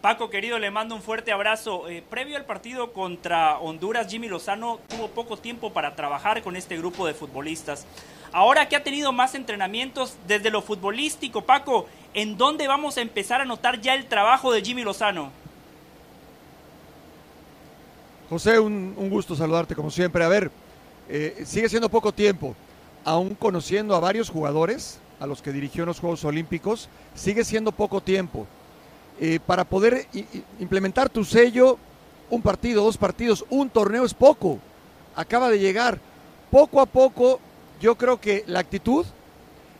Paco, querido, le mando un fuerte abrazo. Eh, previo al partido contra Honduras, Jimmy Lozano tuvo poco tiempo para trabajar con este grupo de futbolistas. Ahora que ha tenido más entrenamientos desde lo futbolístico, Paco, ¿en dónde vamos a empezar a notar ya el trabajo de Jimmy Lozano? José, un, gusto saludarte como siempre. A ver, eh, sigue siendo poco tiempo, aún conociendo a varios jugadores, a los que dirigió en los Juegos Olímpicos, sigue siendo poco tiempo. Eh, para poder implementar tu sello, un partido, dos partidos, un torneo es poco. Acaba de llegar. Poco a poco, yo creo que la actitud,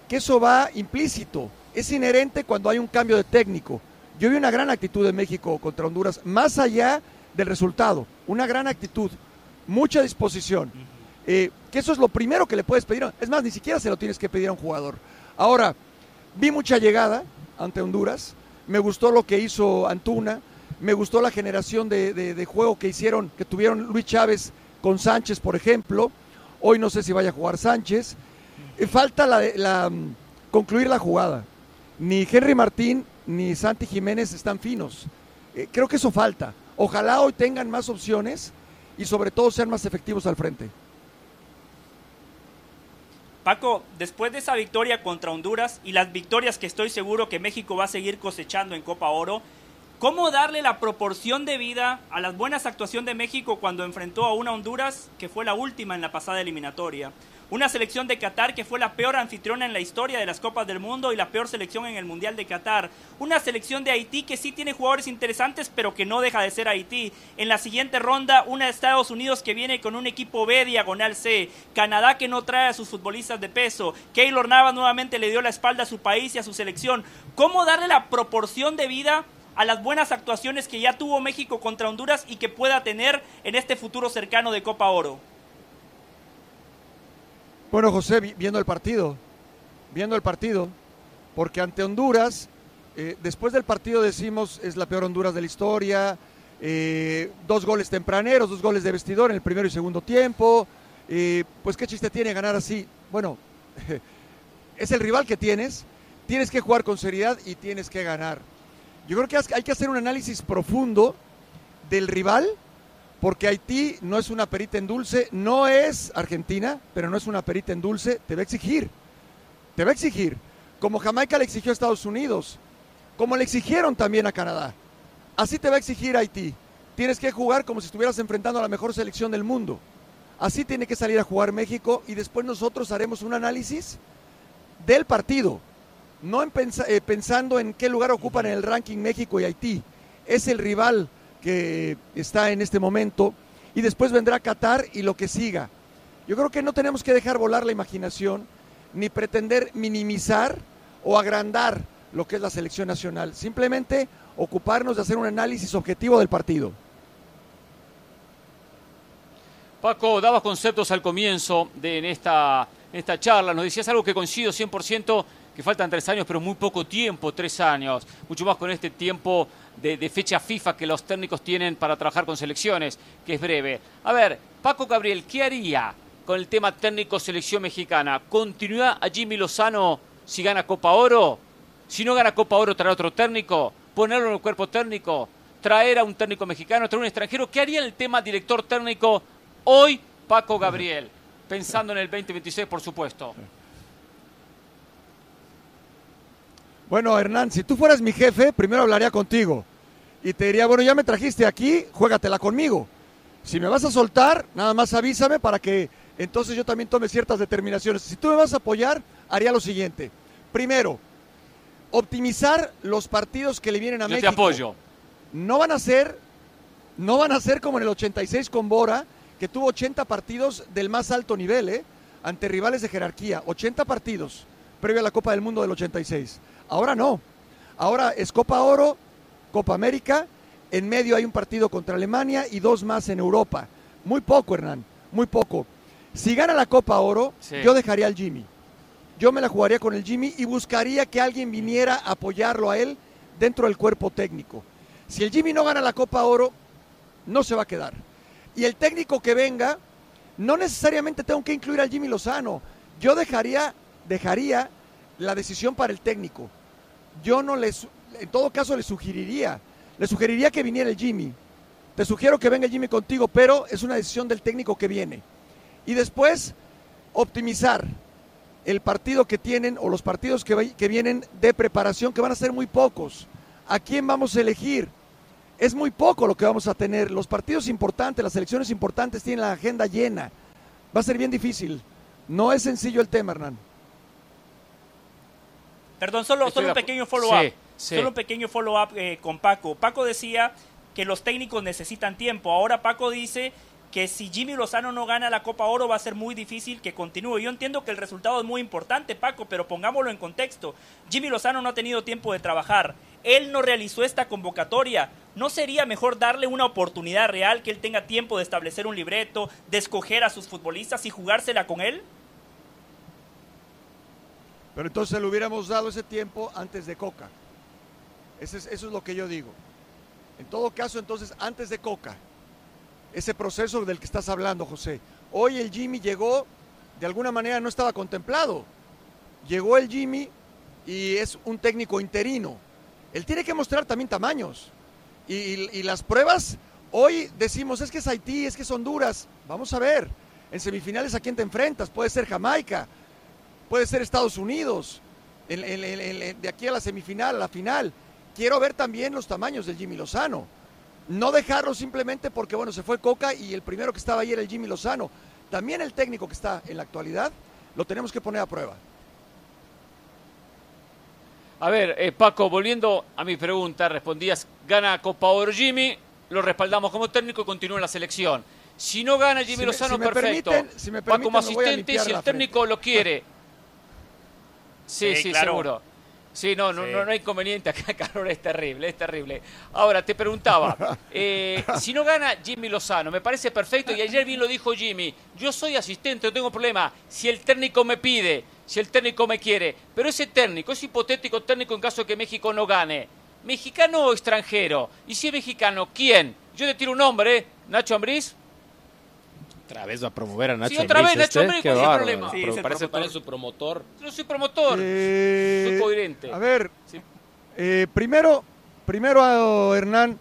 que eso va implícito, es inherente cuando hay un cambio de técnico. Yo vi una gran actitud de México contra Honduras, más allá del resultado, una gran actitud, mucha disposición. Eh, que eso es lo primero que le puedes pedir. Es más, ni siquiera se lo tienes que pedir a un jugador. Ahora, vi mucha llegada ante Honduras, me gustó lo que hizo Antuna, me gustó la generación de, de- de juego que hicieron, que tuvieron Luis Chávez con Sánchez, por ejemplo. Hoy no sé si vaya a jugar Sánchez. Eh, falta la, la, mm, concluir la jugada. Ni Henry Martín ni Santi Jiménez están finos. Eh, creo que eso falta. Ojalá hoy tengan más opciones y sobre todo sean más efectivos al frente. Paco, después de esa victoria contra Honduras y las victorias que estoy seguro que México va a seguir cosechando en Copa Oro, ¿cómo darle la proporción de vida a las buenas actuaciones de México cuando enfrentó a una Honduras que fue la última en la pasada eliminatoria? Una selección de Qatar que fue la peor anfitriona en la historia de las Copas del Mundo y la peor selección en el Mundial de Qatar. Una selección de Haití que sí tiene jugadores interesantes, pero que no deja de ser Haití. En la siguiente ronda, una de Estados Unidos que viene con un equipo B diagonal C. Canadá que no trae a sus futbolistas de peso. Keylor Navas nuevamente le dio la espalda a su país y a su selección. ¿Cómo darle la proporción de vida a las buenas actuaciones que ya tuvo México contra Honduras y que pueda tener en este futuro cercano de Copa Oro? Bueno, José, vi- viendo el partido, viendo el partido, porque ante Honduras, eh, después del partido decimos es la peor Honduras de la historia, eh, dos goles tempraneros, dos goles de vestidor en el primero y segundo tiempo, eh, pues qué chiste tiene ganar así. Bueno, es el rival que tienes, tienes que jugar con seriedad y tienes que ganar. Yo creo que hay que hacer un análisis profundo del rival, porque Haití no es una perita en dulce, no es Argentina, pero no es una perita en dulce, te va a exigir, te va a exigir, como Jamaica le exigió a Estados Unidos, como le exigieron también a Canadá. Así te va a exigir Haití. Tienes que jugar como si estuvieras enfrentando a la mejor selección del mundo. Así tiene que salir a jugar México y después nosotros haremos un análisis del partido, no eh, pensando en qué lugar ocupan en el ranking México y Haití. Es el rival que está en este momento y después vendrá Qatar y lo que siga. Yo creo que no tenemos que dejar volar la imaginación ni pretender minimizar o agrandar lo que es la selección nacional. Simplemente ocuparnos de hacer un análisis objetivo del partido. Paco, dabas conceptos al comienzo de en esta, esta charla. Nos decías algo que coincido 100%, que faltan tres años, pero muy poco tiempo, tres años. Mucho más con este tiempo de, fecha FIFA que los técnicos tienen para trabajar con selecciones, que es breve. A ver, Paco Gabriel, ¿qué haría con el tema técnico selección mexicana? ¿Continúa a Jimmy Lozano si gana Copa Oro? Si no gana Copa Oro, traer otro técnico, ponerlo en el cuerpo técnico, traer a un técnico mexicano, traer un extranjero. ¿Qué haría en el tema director técnico hoy Paco Gabriel? Pensando en el 2026, por supuesto. Bueno, Hernán, si tú fueras mi jefe, primero hablaría contigo y te diría, bueno, ya me trajiste aquí, juégatela conmigo. Si me vas a soltar, nada más avísame para que entonces yo también tome ciertas determinaciones. Si tú me vas a apoyar, haría lo siguiente. Primero, optimizar los partidos que le vienen a Yo México. te apoyo. No van a ser, no van a ser como en el 86 con Bora, que tuvo 80 partidos del más alto nivel, ¿eh? ante rivales de jerarquía. 80 partidos previo a la Copa del Mundo del 86. Ahora no. Ahora es Copa Oro, Copa América. En medio hay un partido contra Alemania y dos más en Europa. Muy poco, Hernán. Muy poco. Si gana la Copa Oro, Sí. yo dejaría al Jimmy yo me la jugaría con el Jimmy y buscaría que alguien viniera a apoyarlo a él dentro del cuerpo técnico. Si el Jimmy no gana la Copa Oro, no se va a quedar. Y el técnico que venga, no necesariamente tengo que incluir al Jimmy Lozano. Yo dejaría, dejaría la decisión para el técnico. Yo no les, en todo caso le sugeriría, le sugeriría que viniera el Jimmy. Te sugiero que venga el Jimmy contigo, pero es una decisión del técnico que viene. Y después, optimizar el partido que tienen o los partidos que, que vienen de preparación, que van a ser muy pocos. ¿A quién vamos a elegir? Es muy poco lo que vamos a tener. Los partidos importantes, las elecciones importantes tienen la agenda llena. Va a ser bien difícil. No es sencillo el tema, Hernán. Perdón, solo, solo un pequeño follow-up. Sí, sí. Solo un pequeño follow-up eh, con Paco. Paco decía que los técnicos necesitan tiempo. Ahora Paco dice que si Jimmy Lozano no gana la Copa Oro va a ser muy difícil que continúe. Yo entiendo que el resultado es muy importante, Paco, pero pongámoslo en contexto. Jimmy Lozano no ha tenido tiempo de trabajar. Él no realizó esta convocatoria. ¿No sería mejor darle una oportunidad real, que él tenga tiempo de establecer un libreto, de escoger a sus futbolistas y jugársela con él? Pero entonces le hubiéramos dado ese tiempo antes de Coca. Ese es- eso es lo que yo digo. En todo caso, entonces, antes de Coca, ese proceso del que estás hablando, José. Hoy el Jimmy llegó, de alguna manera no estaba contemplado. Llegó el Jimmy y es un técnico interino. Él tiene que mostrar también tamaños. Y, las pruebas, hoy decimos, es que es Haití, es que es Honduras. Vamos a ver, en semifinales a quién te enfrentas. Puede ser Jamaica, puede ser Estados Unidos, en- de aquí a la semifinal, a la final. Quiero ver también los tamaños del Jimmy Lozano. No dejarlo simplemente porque, bueno, se fue Coca y el primero que estaba ahí era el Jimmy Lozano. También el técnico que está en la actualidad lo tenemos que poner a prueba. A ver, eh, Paco, volviendo a mi pregunta, respondías, gana Copa Oro Jimmy, lo respaldamos como técnico y continúa en la selección. Si no gana Jimmy Si me- Lozano, si me perfecto. permiten- si me Va como permiten, me voy a asistente si el técnico lo quiere. Sí, Sí, sí, claro. seguro. Sí, no, no, Sí. no, no hay inconveniente acá, Carol, es terrible, es terrible. Ahora, te preguntaba, eh, si no gana Jimmy Lozano, me parece perfecto, y ayer bien lo dijo Jimmy, yo soy asistente, no tengo problema, si el técnico me pide, si el técnico me quiere, pero ese técnico, ese hipotético técnico en caso de que México no gane, ¿mexicano o extranjero? Y si es mexicano, ¿quién? Yo te tiro un nombre, ¿eh? Nacho Ambriz. Otra vez va a promover a Nacho Sí, otra vez, Nacho este. Ambriz, Qué ¿cuál es el bárbaro. problema? Sí, Pro- parece, parece parece su promotor. No soy promotor. Eh, soy coherente. A ver, eh, primero, primero a Hernán,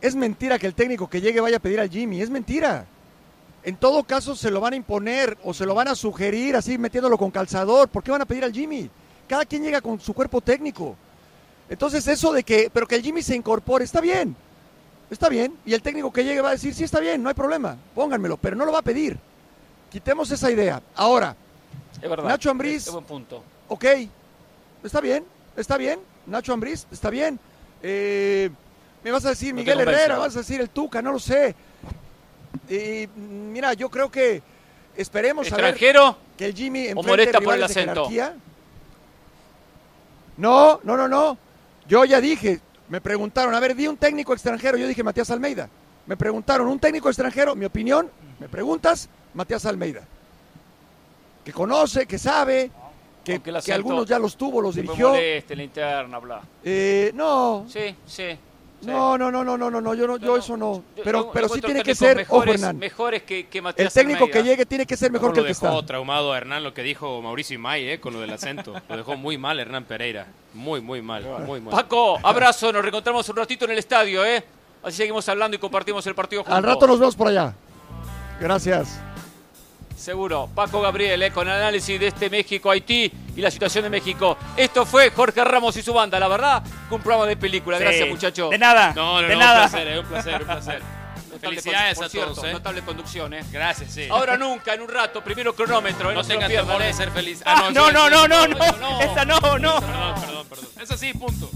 es mentira que el técnico que llegue vaya a pedir al Jimmy, es mentira. En todo caso se lo van a imponer o se lo van a sugerir así metiéndolo con calzador. ¿Por qué van a pedir al Jimmy? Cada quien llega con su cuerpo técnico. Entonces eso de que, pero que el Jimmy se incorpore, está bien, está bien. Y el técnico que llegue va a decir, sí, está bien, no hay problema, pónganmelo, pero no lo va a pedir. Quitemos esa idea. Ahora, Es verdad. Nacho Ambriz, Es, es buen punto. ok, está bien, está bien. Nacho Ambriz, está bien. Eh, me vas a decir No Miguel Herrera, vas a decir el Tuca, no lo sé. Y mira, yo creo que esperemos a ver ¿Extranjero? que el Jimmy ¿O molesta por el acento? No, no, no, no. Yo ya dije, me preguntaron, a ver, di un técnico extranjero, yo dije Matías Almeida. Me preguntaron, un técnico extranjero, mi opinión, me preguntas, Matías Almeida. Que conoce, que sabe, que, algunos ya los tuvo, los dirigió. bla. Eh, no, Sí, sí. No, no, no, no, no, no, no, yo, no, yo eso no. Pero, Yo pero sí tiene que ser, ojo mejores, Hernán, mejores que, que el Matías técnico Almeida. que llegue tiene que ser mejor Mejor que lo el que dejó está. traumado a Hernán lo que dijo Mauricio Imay, eh, con lo del acento. Lo dejó muy mal Hernán Pereira. Muy, muy mal. Muy mal. Paco, abrazo, nos reencontramos un ratito en el estadio, ¿eh? Así seguimos hablando y compartimos el partido juntos. Al rato nos vemos por allá. Gracias. Seguro. Paco Gabriel, ¿eh? con análisis de este México-Haití y la situación de México. Esto fue Jorge Ramos y su banda, la verdad, un programa de película. Sí. Gracias, muchachos. De nada. No, no, de no, nada. un placer, eh, un placer, un placer. Felicidades a cierto, todos, eh. Notable conducción, ¿eh? Gracias, sí. Ahora nunca, en un rato, primero cronómetro, ¿eh? no lo tengas temor ¿eh? de ser feliz. Ah, no, no, no, no, no, no. Esa no, no. Perdón, perdón, perdón. Es así, punto.